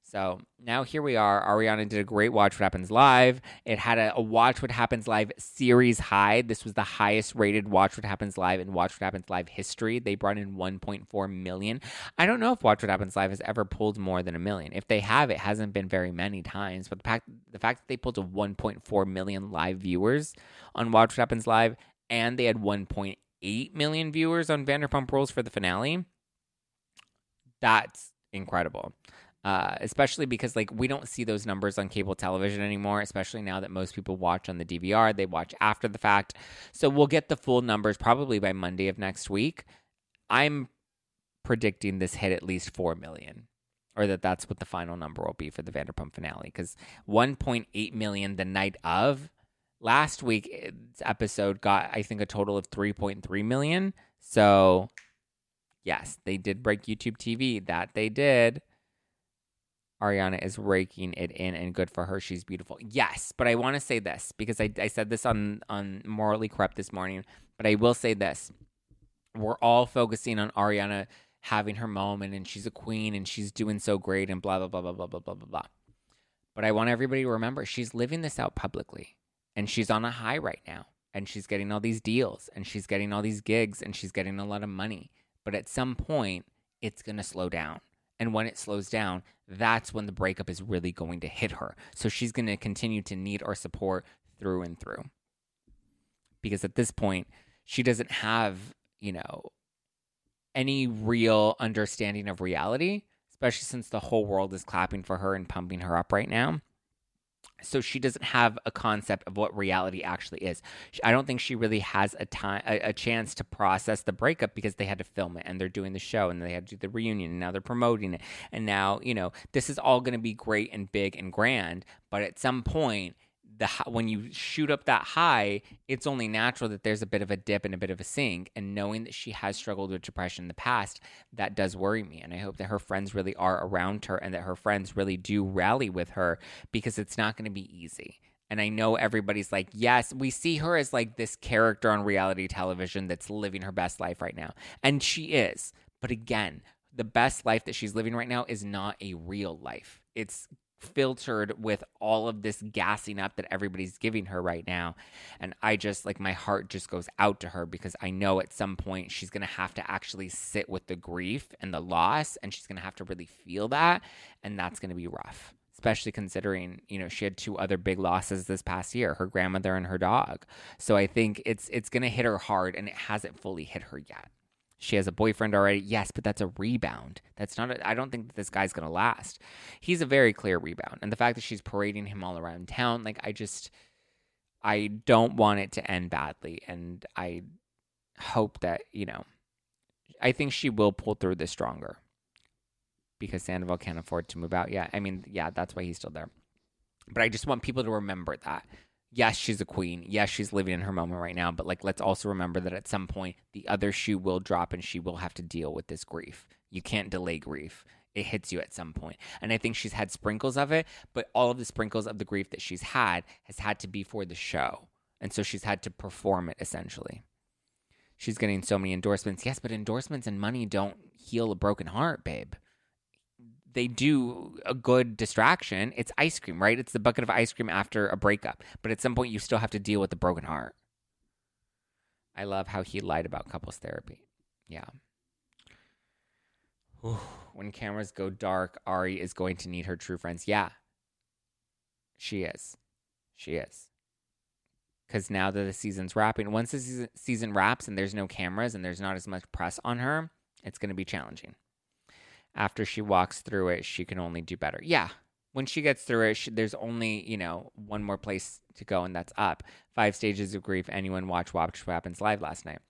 So now here we are. Ariana did a great Watch What Happens Live. It had a, a, Watch What Happens Live series high. This was the highest rated Watch What Happens Live in Watch What Happens Live history. They brought in 1.4 million. I don't know if Watch What Happens Live has ever pulled more than a million. If they have, it hasn't been very many times. But the fact, the fact that they pulled to 1.4 million live viewers on Watch What Happens Live and they had 1.8 million viewers on Vanderpump Rules for the finale, that's incredible. Uh, especially because like we don't see those numbers on cable television anymore especially now that most people watch on the dvr they watch after the fact. So we'll get the full numbers probably by monday of next week. I'm predicting this hit at least 4 million or that that's what the final number will be for the vanderpump finale because 1.8 million the night of last week's episode got i think a total of 3.3 million. So yes they did break youtube tv that they did Ariana is raking it in and good for her. She's beautiful. Yes, but I want to say this because I, I said this on, on Morally Corrupt this morning, but I will say this. We're all focusing on Ariana having her moment and she's a queen and she's doing so great and blah, blah, blah, blah, blah, blah, blah, blah, blah. But I want everybody to remember she's living this out publicly and she's on a high right now and she's getting all these deals and she's getting all these gigs and she's getting a lot of money. But at some point, it's going to slow down and when it slows down, that's when the breakup is really going to hit her. So she's going to continue to need our support through and through. Because at this point, she doesn't have, you know, any real understanding of reality, especially since the whole world is clapping for her and pumping her up right now so she doesn't have a concept of what reality actually is. I don't think she really has a time a, a, chance to process the breakup because they had to film it and they're doing the show and they had to do the reunion and now they're promoting it and now you know this is all going to be great and big and grand, but at some point the when you shoot up that high, it's only natural that there's a bit of a dip and a bit of a sink. And knowing that she has struggled with depression in the past, that does worry me. And I hope that her friends really are around her and that her friends really do rally with her because it's not going to be easy. And I know everybody's like, yes, we see her as like this character on reality television that's living her best life right now. And she is. But again, the best life that she's living right now is not a real life. It's filtered with all of this gassing up that everybody's giving her right now. And I just like my heart just goes out to her because I know at some point she's going to have to actually sit with the grief and the loss and she's going to have to really feel that and that's going to be rough. Especially considering, you know, she had two other big losses this past year, her grandmother and her dog. So I think it's it's gonna hit her hard and it hasn't fully hit her yet she has a boyfriend already. Yes, but that's a rebound. That's not. I don't think that this guy's gonna last. He's a very clear rebound, and the fact that she's parading him all around town, like I just, I don't want it to end badly, and I hope that you know, I think she will pull through this stronger because Sandoval can't afford to move out. Yeah, I mean, yeah, that's why he's still there. But I just want people to remember that yes, she's a queen. Yes, she's living in her moment right now. But like, let's also remember that at some point, the other shoe will drop and she will have to deal with this grief. You can't delay grief. It hits you at some point. And I think she's had sprinkles of it, but all of the sprinkles of the grief that she's had has had to be for the show. And so she's had to perform it essentially. She's getting so many endorsements. Yes, but endorsements and money don't heal a broken heart, babe they do a good distraction. It's ice cream, right? It's the bucket of ice cream after a breakup. But at some point, you still have to deal with the broken heart. I love how he lied about couples therapy. Yeah. When cameras go dark, Ari is going to need her true friends. Yeah. She is. She is. because now that the season's wrapping, once the season, season wraps and there's no cameras and there's not as much press on her, it's going to be challenging. After she walks through it, she can only do better. Yeah, when she gets through it, she, there's only you know one more place to go, and that's up. Five stages of grief. Anyone watch Watch What Happens live last night?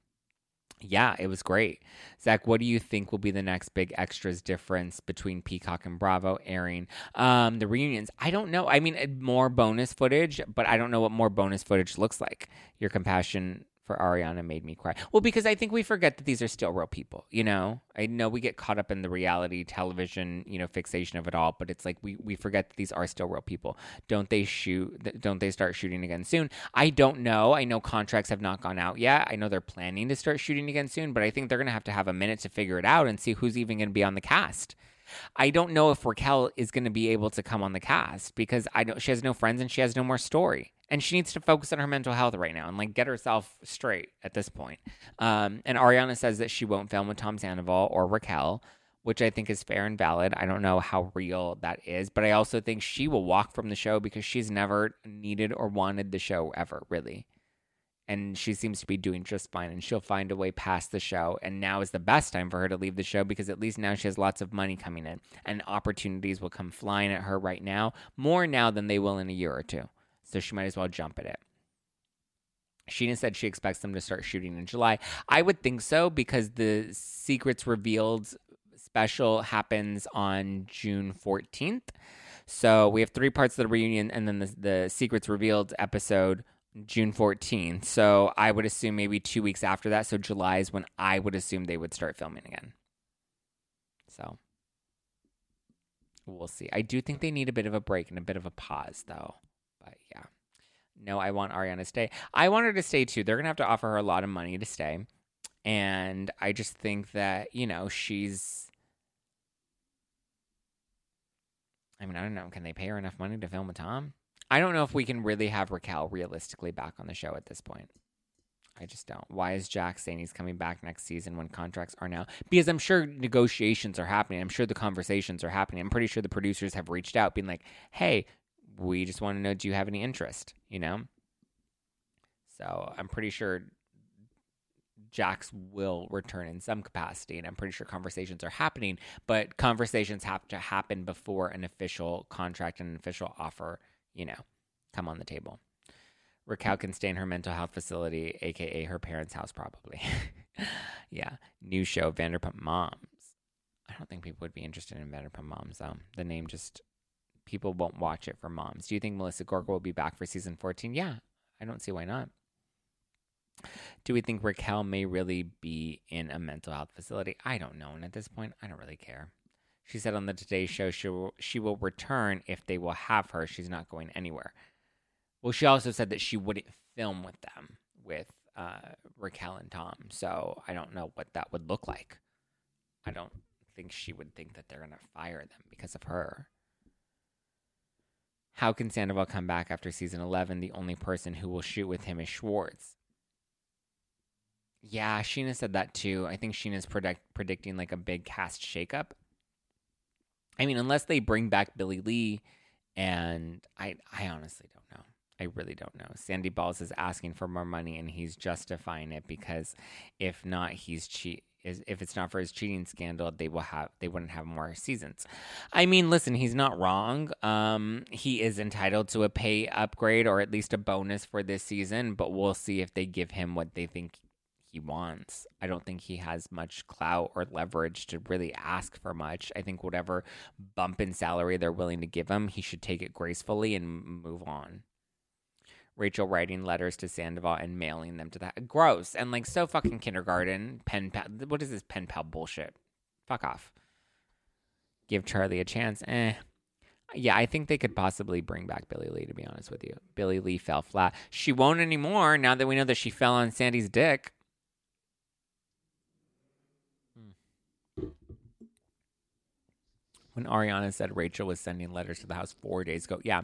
Yeah, it was great. Zack, what do you think will be the next big extras difference between Peacock and Bravo airing um, the reunions? I don't know. I mean, more bonus footage, but I don't know what more bonus footage looks like. Your compassion for Ariana made me cry. Well, because I think we forget that these are still real people, you know? I know we get caught up in the reality television, you know, fixation of it all, but it's like we, we forget that these are still real people. Don't they shoot, don't they start shooting again soon? I don't know. I know contracts have not gone out yet. I know they're planning to start shooting again soon, but I think they're going to have to have a minute to figure it out and see who's even going to be on the cast. I don't know if Raquel is going to be able to come on the cast because I know she has no friends and she has no more story and she needs to focus on her mental health right now and like get herself straight at this point. Um, and Ariana says that she won't film with Tom Sandoval or Raquel, which I think is fair and valid. I don't know how real that is, but I also think she will walk from the show because she's never needed or wanted the show ever, really. And she seems to be doing just fine, and she'll find a way past the show. And now is the best time for her to leave the show because at least now she has lots of money coming in, and opportunities will come flying at her right now, more now than they will in a year or two so she might as well jump at it. Scheana said she expects them to start shooting in July. I would think so because the Secrets Revealed special happens on June 14th. So we have three parts of the reunion and then the, the Secrets Revealed episode June 14th. So I would assume maybe two weeks after that. So July is when I would assume they would start filming again. So we'll see. I do think they need a bit of a break and a bit of a pause, though. But yeah. No, I want Ariana to stay. I want her to stay too. They're going to have to offer her a lot of money to stay. And I just think that, you know, she's. I mean, I don't know. Can they pay her enough money to film with Tom? I don't know if we can really have Raquel realistically back on the show at this point. I just don't. Why is Jax saying he's coming back next season when contracts are now? Because I'm sure negotiations are happening. I'm sure the conversations are happening. I'm pretty sure the producers have reached out, being like, hey, we just want to know do you have any interest you know? So i'm pretty sure jax will return in some capacity and i'm pretty sure conversations are happening but conversations have to happen before an official contract and an official offer you know come on the table. Raquel can stay in her mental health facility aka her parents house probably. Yeah new show vanderpump moms. I don't think people would be interested in vanderpump moms though. The name just people won't watch it for moms. Do you think Melissa Gorga will be back for season 14? Yeah, I don't see why not. Do we think Raquel may really be in a mental health facility? I don't know. And at this point, I don't really care. She said on the Today Show she will, she will return if they will have her. She's not going anywhere. Well, she also said that she wouldn't film with them, with uh, Raquel and Tom. So I don't know what that would look like. I don't think she would think that they're going to fire them because of her. How can Sandoval come back after season 11? The only person who will shoot with him is Schwartz. Yeah, Scheana said that too. I think Scheana's predict- predicting like a big cast shakeup. I mean, unless they bring back Billie Lee, and I, I honestly don't. I really don't know. Sandy Balls is asking for more money, and he's justifying it because if not, he's cheat if it's not for his cheating scandal, they will have they wouldn't have more seasons. I mean, listen, he's not wrong. Um, he is entitled to a pay upgrade or at least a bonus for this season, but we'll see if they give him what they think he wants. I don't think he has much clout or leverage to really ask for much. I think whatever bump in salary they're willing to give him, he should take it gracefully and move on. Rachel writing letters to Sandoval and mailing them to that. Gross. And like so fucking kindergarten. Pen pal. What is this pen pal bullshit? Fuck off. Give Charlie a chance. Eh. Yeah, I think they could possibly bring back Billie Lee, to be honest with you. Billie Lee fell flat. She won't anymore now that we know that she fell on Sandy's dick. Hmm. When Ariana said Rachel was sending letters to the house four days ago. Yeah,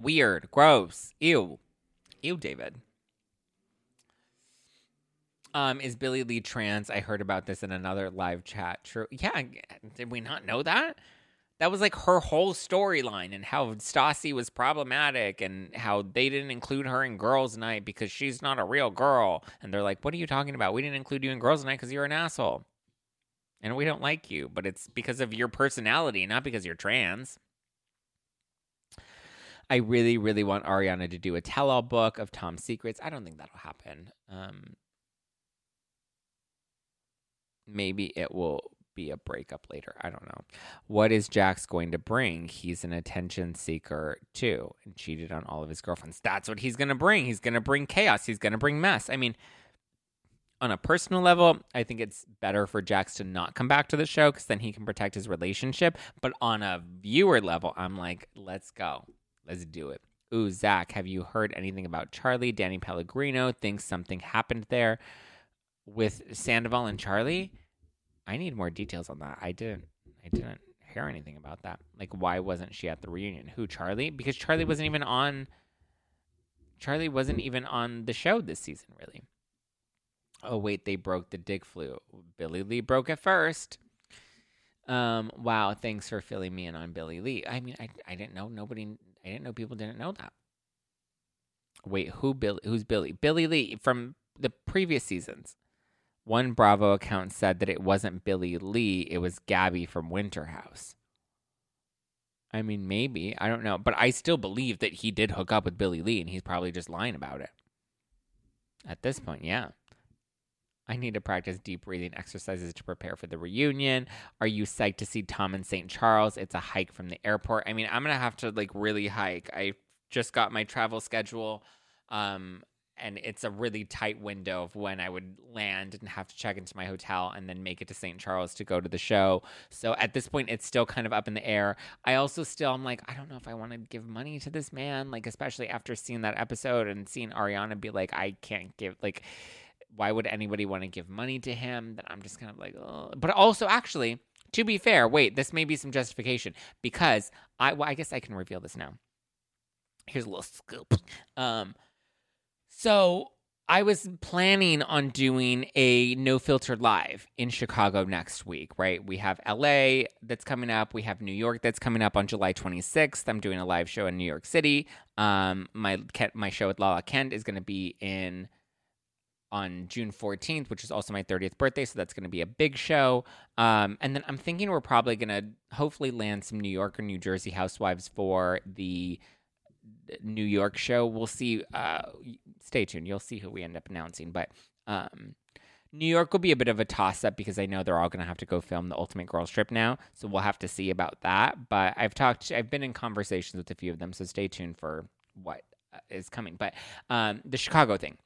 Weird. Gross. Ew. Ew, David. Um, is Billie Lee trans? I heard about this in another live chat. True. Yeah. Did we not know that? that was like her whole storyline and how Stassi was problematic and how they didn't include her in girls' night because she's not a real girl. And they're like, "What are you talking about? We didn't include you in girls' night because you're an asshole." And we don't like you, but it's because of your personality, not because you're trans. I really, really want Ariana to do a tell all book of Tom's secrets. I don't think that'll happen. Um, maybe it will be a breakup later. I don't know. What is Jax going to bring? He's an attention seeker too and cheated on all of his girlfriends. That's what he's going to bring. He's going to bring chaos. He's going to bring mess. I mean, on a personal level, I think it's better for Jax to not come back to the show because then he can protect his relationship. But on a viewer level, I'm like, let's go. Let's do it. Ooh, Zack, have you heard anything about Charlie? Danny Pellegrino thinks something happened there with Sandoval and Charlie. I need more details on that. I didn't I didn't hear anything about that. Like why wasn't she at the reunion? Who Charlie? Because Charlie wasn't even on Charlie wasn't even on the show this season really. Oh wait, they broke the dig flu. Billie Lee broke it first. Um wow, thanks for filling me in on Billie Lee. I mean, I I didn't know nobody I didn't know people didn't know that. Wait, who Billie who's Billie? Billie Lee from the previous seasons. One Bravo account said that it wasn't Billie Lee, it was Gabby from Winter House. I mean, maybe. I don't know. But I still believe that he did hook up with Billie Lee and he's probably just lying about it. At this point, yeah. I need to practice deep breathing exercises to prepare for the reunion. Are you psyched to see Tom in St. Charles? It's a hike from the airport. I mean, I'm going to have to like really hike. I just got my travel schedule. Um, and it's a really tight window of when I would land and have to check into my hotel and then make it to St. Charles to go to the show. So at this point, it's still kind of up in the air. I also still, I'm like, I don't know if I want to give money to this man, like, especially after seeing that episode and seeing Ariana be like, I can't give, like, why would anybody want to give money to him? That I'm just kind of like, oh. but also, actually, to be fair, wait, this may be some justification because I, well, I guess I can reveal this now. Here's a little scoop. Um, so I was planning on doing a no filter live in Chicago next week, right? We have LA that's coming up. We have New York that's coming up on July 26th. I'm doing a live show in New York City. Um, my my show with Lala Kent is going to be in on June 14th, which is also my 30th birthday. So that's going to be a big show. Um, and then I'm thinking we're probably going to hopefully land some New York or New Jersey housewives for the New York show. We'll see. Uh, stay tuned. You'll see who we end up announcing. But um, New York will be a bit of a toss up because I know they're all going to have to go film the Ultimate Girls Trip now. So we'll have to see about that. But I've talked, I've been in conversations with a few of them. So stay tuned for what uh, coming. But um, the Chicago thing.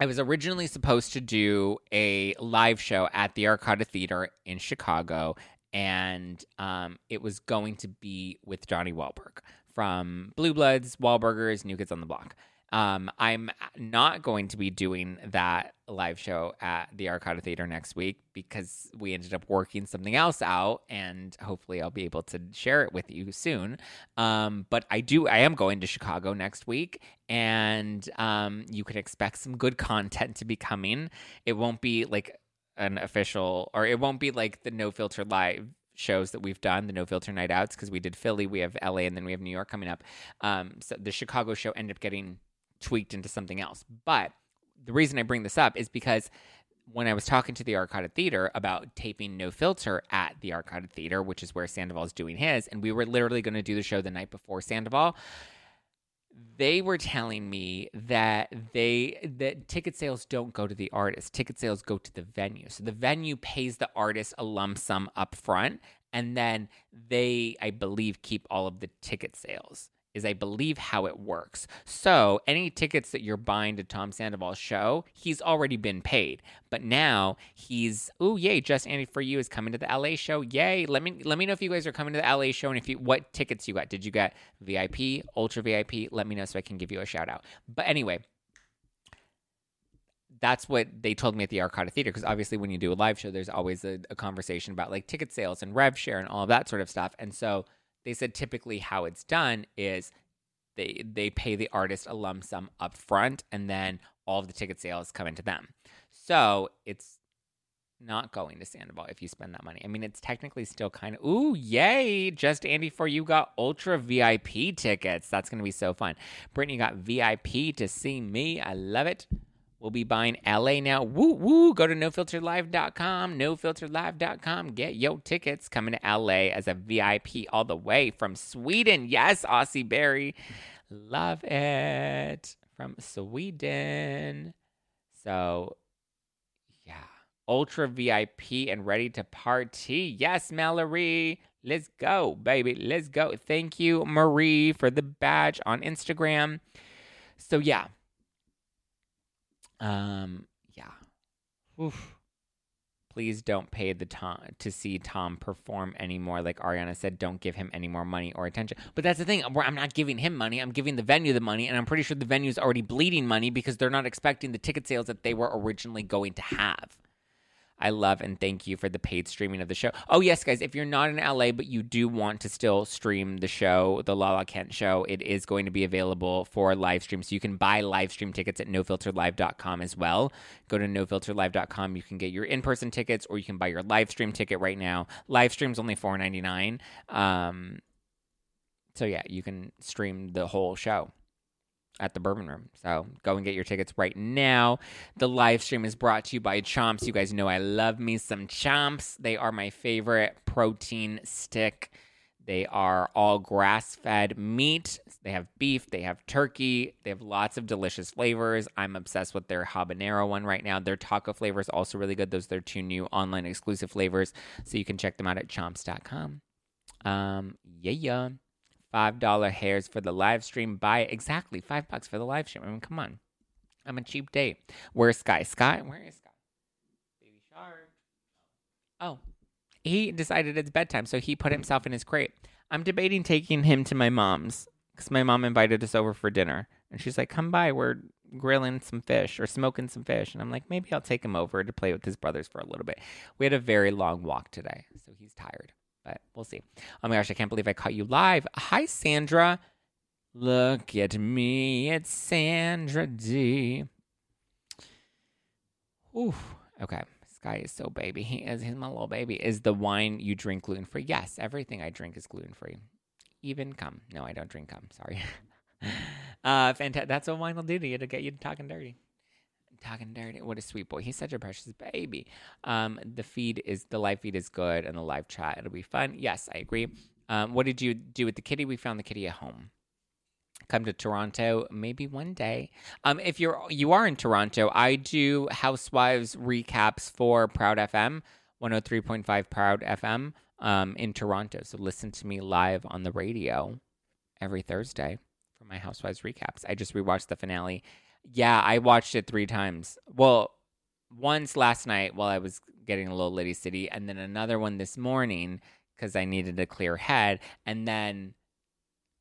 I was originally supposed to do a live show at the Arcada Theater in Chicago, and um, it was going to be with Donnie Wahlberg from Blue Bloods, Wahlburgers, New Kids on the Block. Um, I'm not going to be doing that live show at the Arcada Theater next week because we ended up working something else out, and hopefully I'll be able to share it with you soon. Um, but I do, I am going to Chicago next week, and um, you can expect some good content to be coming. It won't be like an official, or it won't be like the No Filter Live shows that we've done, the No Filter Night Outs, because we did Philly, we have LA, and then we have New York coming up. Um, so the Chicago show ended up getting tweaked into something else. But the reason I bring this up is because when I was talking to the Arcada Theater about taping No Filter at the Arcada Theater, which is where Sandoval is doing his, and we were literally going to do the show the night before Sandoval they were telling me that they that ticket sales don't go to the artist ticket sales go to the venue so the venue pays the artist a lump sum up front and then they i believe keep all of the ticket sales is I believe how it works. So any tickets that you're buying to Tom Sandoval's show, he's already been paid. But now he's oh yay, just Andy for you is coming to the LA show. Yay. Let me let me know if you guys are coming to the LA show and if you what tickets you got. Did you get VIP, ultra VIP? Let me know so I can give you a shout out. But anyway, that's what they told me at the Arcada Theater because obviously when you do a live show, there's always a, a, conversation about like ticket sales and rev share and all of that sort of stuff. And so they said typically how it's done is they they pay the artist a lump sum up front and then all of the ticket sales come into them. So it's not going to Sandoval if you spend that money. I mean, it's technically still kind of, ooh, yay. Just Andy for you got ultra VIP tickets. That's going to be so fun. Brittany got VIP to see me. I love it. We'll be buying LA now. Woo, woo. Go to nofilterlive.com, nofilterlive.com. Get your tickets coming to LA as a VIP all the way from Sweden. Yes, Aussie Berry. Love it. From Sweden. So, yeah. Ultra VIP and ready to party. Yes, Mallory. Let's go, baby. Let's go. Thank you, Marie, for the badge on Instagram. So, yeah um, yeah. Oof. Please don't pay the Tom to see Tom perform anymore. Like Ariana said, don't give him any more money or attention. But that's the thing. I'm not giving him money. I'm giving the venue the money, and I'm pretty sure the venue's already bleeding money because they're not expecting the ticket sales that they were originally going to have. I love and thank you for the paid streaming of the show. Oh, yes, guys, if you're not in LA, but you do want to still stream the show, the Lala Kent show, it is going to be available for live stream. So you can buy live stream tickets at nofilterlive.com as well. Go to nofilterlive.com. You can get your in person tickets or you can buy your live stream ticket right now. Live stream's only $4.99. Um, so yeah, you can stream the whole show at the Bourbon Room. So go and get your tickets right now. The live stream is brought to you by Chomps. You guys know I love me some Chomps. They are my favorite protein stick. They are all grass fed meat. They have beef, they have turkey, they have lots of delicious flavors. I'm obsessed with their habanero one right now. Their taco flavor is also really good. Those are their two new online exclusive flavors. So you can check them out at chomps.com. Um, yeah, yeah. Five dollar hairs for the live stream. Buy exactly five bucks for the live stream. I mean, come on. I'm a cheap date. Where's Sky? Sky, where is Sky? Baby shark. Oh, he decided it's bedtime, so he put himself in his crate. I'm debating taking him to my mom's because my mom invited us over for dinner, and she's like, "Come by, we're grilling some fish or smoking some fish." And I'm like, maybe I'll take him over to play with his brothers for a little bit. We had a very long walk today, so he's tired but we'll see. Oh my gosh, I can't believe I caught you live. Hi, Sandra. Look at me, it's Sandra D. Ooh, okay. This guy is so baby. He is. He's my little baby. Is the wine you drink gluten free? Yes, everything I drink is gluten free. Even cum. No, I don't drink cum. Sorry. uh, fantastic. That's what wine will do to you to get you talking dirty talking dirty. What a sweet boy. He's such a precious baby. Um, the feed is the live feed is good and the live chat it'll be fun. Yes, I agree. Um, what did you do with the kitty? We found the kitty at home. Come to Toronto, maybe one day. Um, if you're you are in Toronto, I do Housewives recaps for Proud FM, 103.5 Proud FM, um, in Toronto. So listen to me live on the radio every Thursday for my Housewives recaps. I just rewatched the finale yeah, I watched it three times. Well, once last night while I was getting a little Liddy City, and then another one this morning because I needed a clear head, and then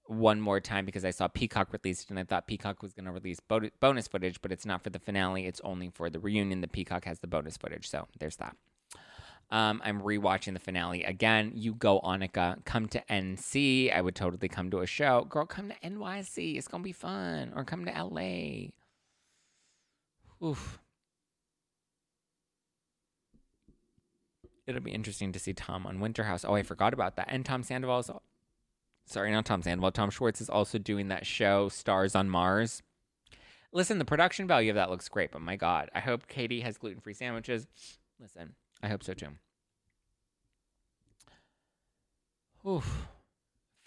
one more time because I saw Peacock released and I thought Peacock was going to release bo- bonus footage, but it's not for the finale. It's only for the reunion. The Peacock has the bonus footage. So there's that. Um, I'm rewatching the finale again. You go, Annika. Come to NC. I would totally come to a show. Girl, come to NYC. It's going to be fun. Or come to LA. Oof. It'll be interesting to see Tom on Winterhouse. Oh, I forgot about that. And Tom Sandoval is, sorry, not Tom Sandoval. Tom Schwartz is also doing that show, Stars on Mars. Listen, the production value of that looks great, but my God, I hope Katie has gluten free sandwiches. Listen, I hope so too. Oof.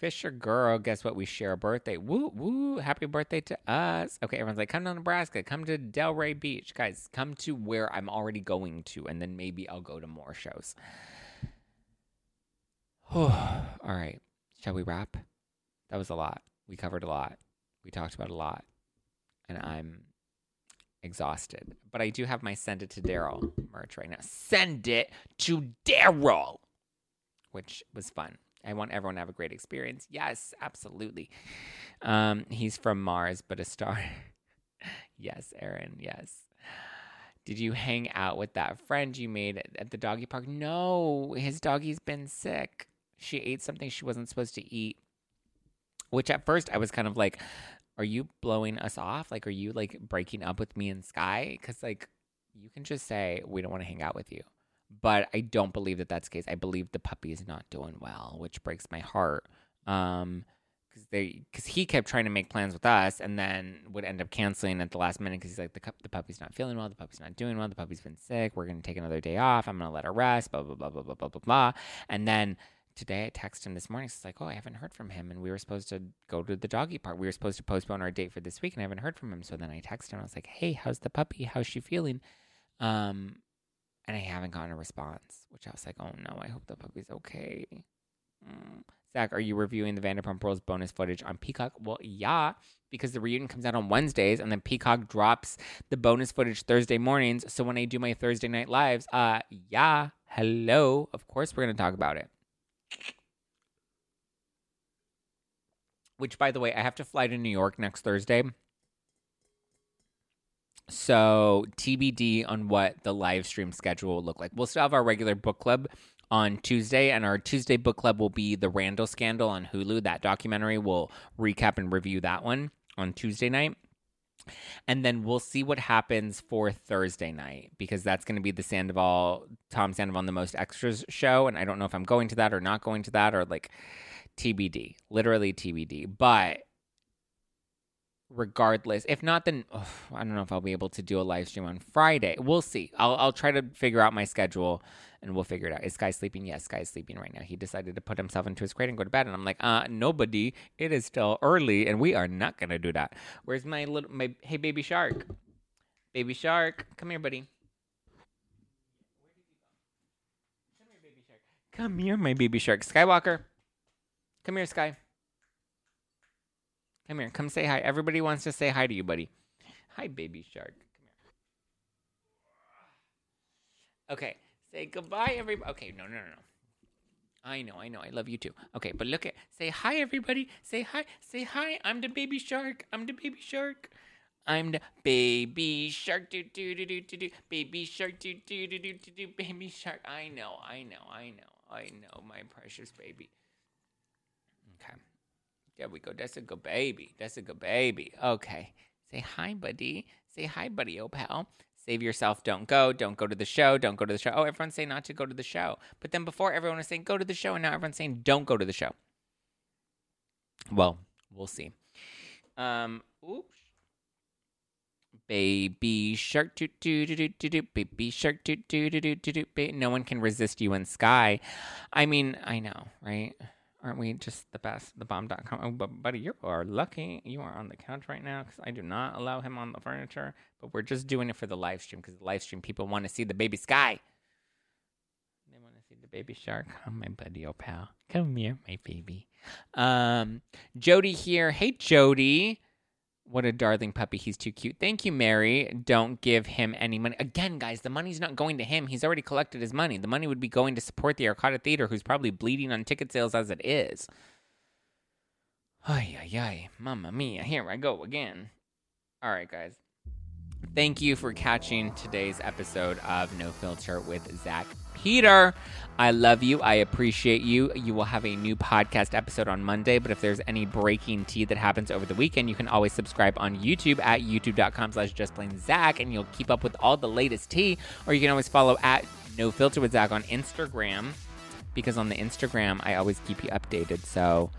Fisher girl, guess what? We share a birthday. Woo, woo. Happy birthday to us. Okay, everyone's like, come to Nebraska. Come to Delray Beach. Guys, come to where I'm already going to, and then maybe I'll go to more shows. All right. Shall we wrap? That was a lot. We covered a lot. We talked about a lot. And I'm exhausted. But I do have my Send It to Daryl merch right now. Send it to Daryl, which was fun. I want everyone to have a great experience. Yes, absolutely. Um, he's from Mars, but a star. yes, Aaron. Yes. Did you hang out with that friend you made at the doggy park? No, his doggy's been sick. She ate something she wasn't supposed to eat. Which at first I was kind of like, are you blowing us off? Like, are you like breaking up with me and Sky? Because, like, you can just say, we don't want to hang out with you but I don't believe that that's the case. I believe the puppy is not doing well, which breaks my heart. Um, because they because he kept trying to make plans with us and then would end up canceling at the last minute because he's like the the puppy's not feeling well, the puppy's not doing well, the puppy's been sick. We're gonna take another day off. I'm gonna let her rest. Blah blah blah blah blah blah blah blah. And then today I texted him this morning. He's like, oh, I haven't heard from him, and we were supposed to go to the doggy park. We were supposed to postpone our date for this week, and I haven't heard from him. So then I texted him. I was like, hey, how's the puppy? How's she feeling? Um, and I haven't gotten a response which I was like oh no I hope the puppy's okay. Mm. Zack, are you reviewing the Vanderpump Rules bonus footage on Peacock? Well, yeah, because the reunion comes out on Wednesdays, and then Peacock drops the bonus footage Thursday mornings. So when I do my Thursday night lives, uh, yeah, hello, of course we're gonna talk about it. Which, by the way, I have to fly to New York next Thursday. So TBD on what the live stream schedule will look like. We'll still have our regular book club on Tuesday, and our Tuesday book club will be the Randall Scandal on Hulu. That documentary will recap and review that one on Tuesday night. And then we'll see what happens for Thursday night because that's going to be the Sandoval, Tom Sandoval, and the Most Extras show. And I don't know if I'm going to that or not going to that or like TBD, literally TBD. But regardless, if not, then I don't know if I'll be able to do a live stream on Friday. We'll see. I'll, I'll try to figure out my schedule and we'll figure it out. Is Sky sleeping? Yes, Sky is sleeping right now. He decided to put himself into his crate and go to bed. And I'm like, uh, nobody. It is still early, and we are not gonna do that. Where's my little my hey baby shark? Baby shark, come here, buddy. Come here, my baby shark. Skywalker. Come here, Sky. Come here. Come say hi. Everybody wants to say hi to you, buddy. Hi, baby shark. Come here. Okay. Say goodbye, everybody. Okay, no, no, no, no. I know, I know. I love you too. Okay, but look at say hi, everybody. Say hi. Say hi. I'm the baby shark. I'm the baby shark. I'm the baby shark. Do do do do do do. Baby shark. Do do do do do do. Baby shark. I know. I know. I know. I know. My precious baby. Okay. There we go. That's a good baby. That's a good baby. Okay. Say hi, buddy. Say hi, buddy, oh pal. Save yourself, don't go, don't go to the show, don't go to the show. Oh, everyone's saying not to go to the show. But then before everyone was saying go to the show, and now everyone's saying don't go to the show. Well, we'll see. Um, oops. Baby shark doo doo doo doo doo doo baby shark doo doo doo doo doo doo. No one can resist you in sky. I mean, I know, right? Aren't we just the best? The bomb.com. Oh, but buddy, you are lucky. You are on the couch right now because I do not allow him on the furniture. But we're just doing it for the live stream because the live stream people want to see the baby sky. They want to see the baby shark. Oh, my buddy, oh pal, come here, my baby. Um, Jodi here. Hey, Jodi. What a darling puppy. He's too cute. Thank you, Mary. Don't give him any money. Again, guys, the money's not going to him. He's already collected his money. The money would be going to support the Arcada Theater, who's probably bleeding on ticket sales as it is. Ay, ay, ay. Mamma mia. Here I go again. All right, guys. Thank you for catching today's episode of No Filter with Zack Peter. I love you. I appreciate you. You will have a new podcast episode on Monday, but if there's any breaking tea that happens over the weekend, you can always subscribe on YouTube at youtube.com slash justplainzack, and you'll keep up with all the latest tea. Or you can always follow at No Filter with Zack on Instagram, because on the Instagram, I always keep you updated. So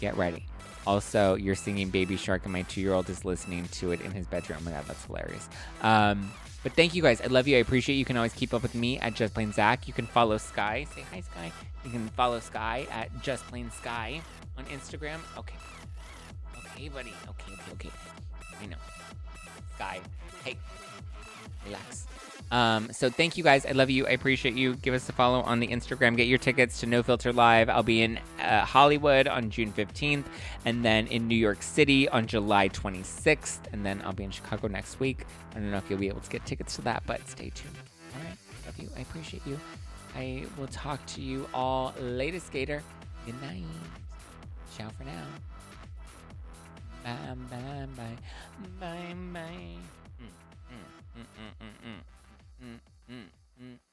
get ready. Also, you're singing Baby Shark, and my two year old is listening to it in his bedroom. Oh my God, that's hilarious. Um, but thank you guys. I love you. I appreciate you. You can always keep up with me at Just Plain Zack. You can follow Sky. Say hi, Sky. You can follow Sky at Just Plain Sky on Instagram. Okay. Okay, buddy. Okay, okay, okay. I know. Sky. Hey, relax. Um, so thank you guys. I love you. I appreciate you. Give us a follow on the Instagram. Get your tickets to No Filter Live. I'll be in uh, Hollywood on June 15th, and then in New York City on July 26th, and then I'll be in Chicago next week. I don't know if you'll be able to get tickets to that, but stay tuned. All right. Love you. I appreciate you. I will talk to you all later, skater. Good night. Ciao for now. Bye, bye, bye. Bye, bye. 嗯嗯嗯嗯嗯嗯嗯。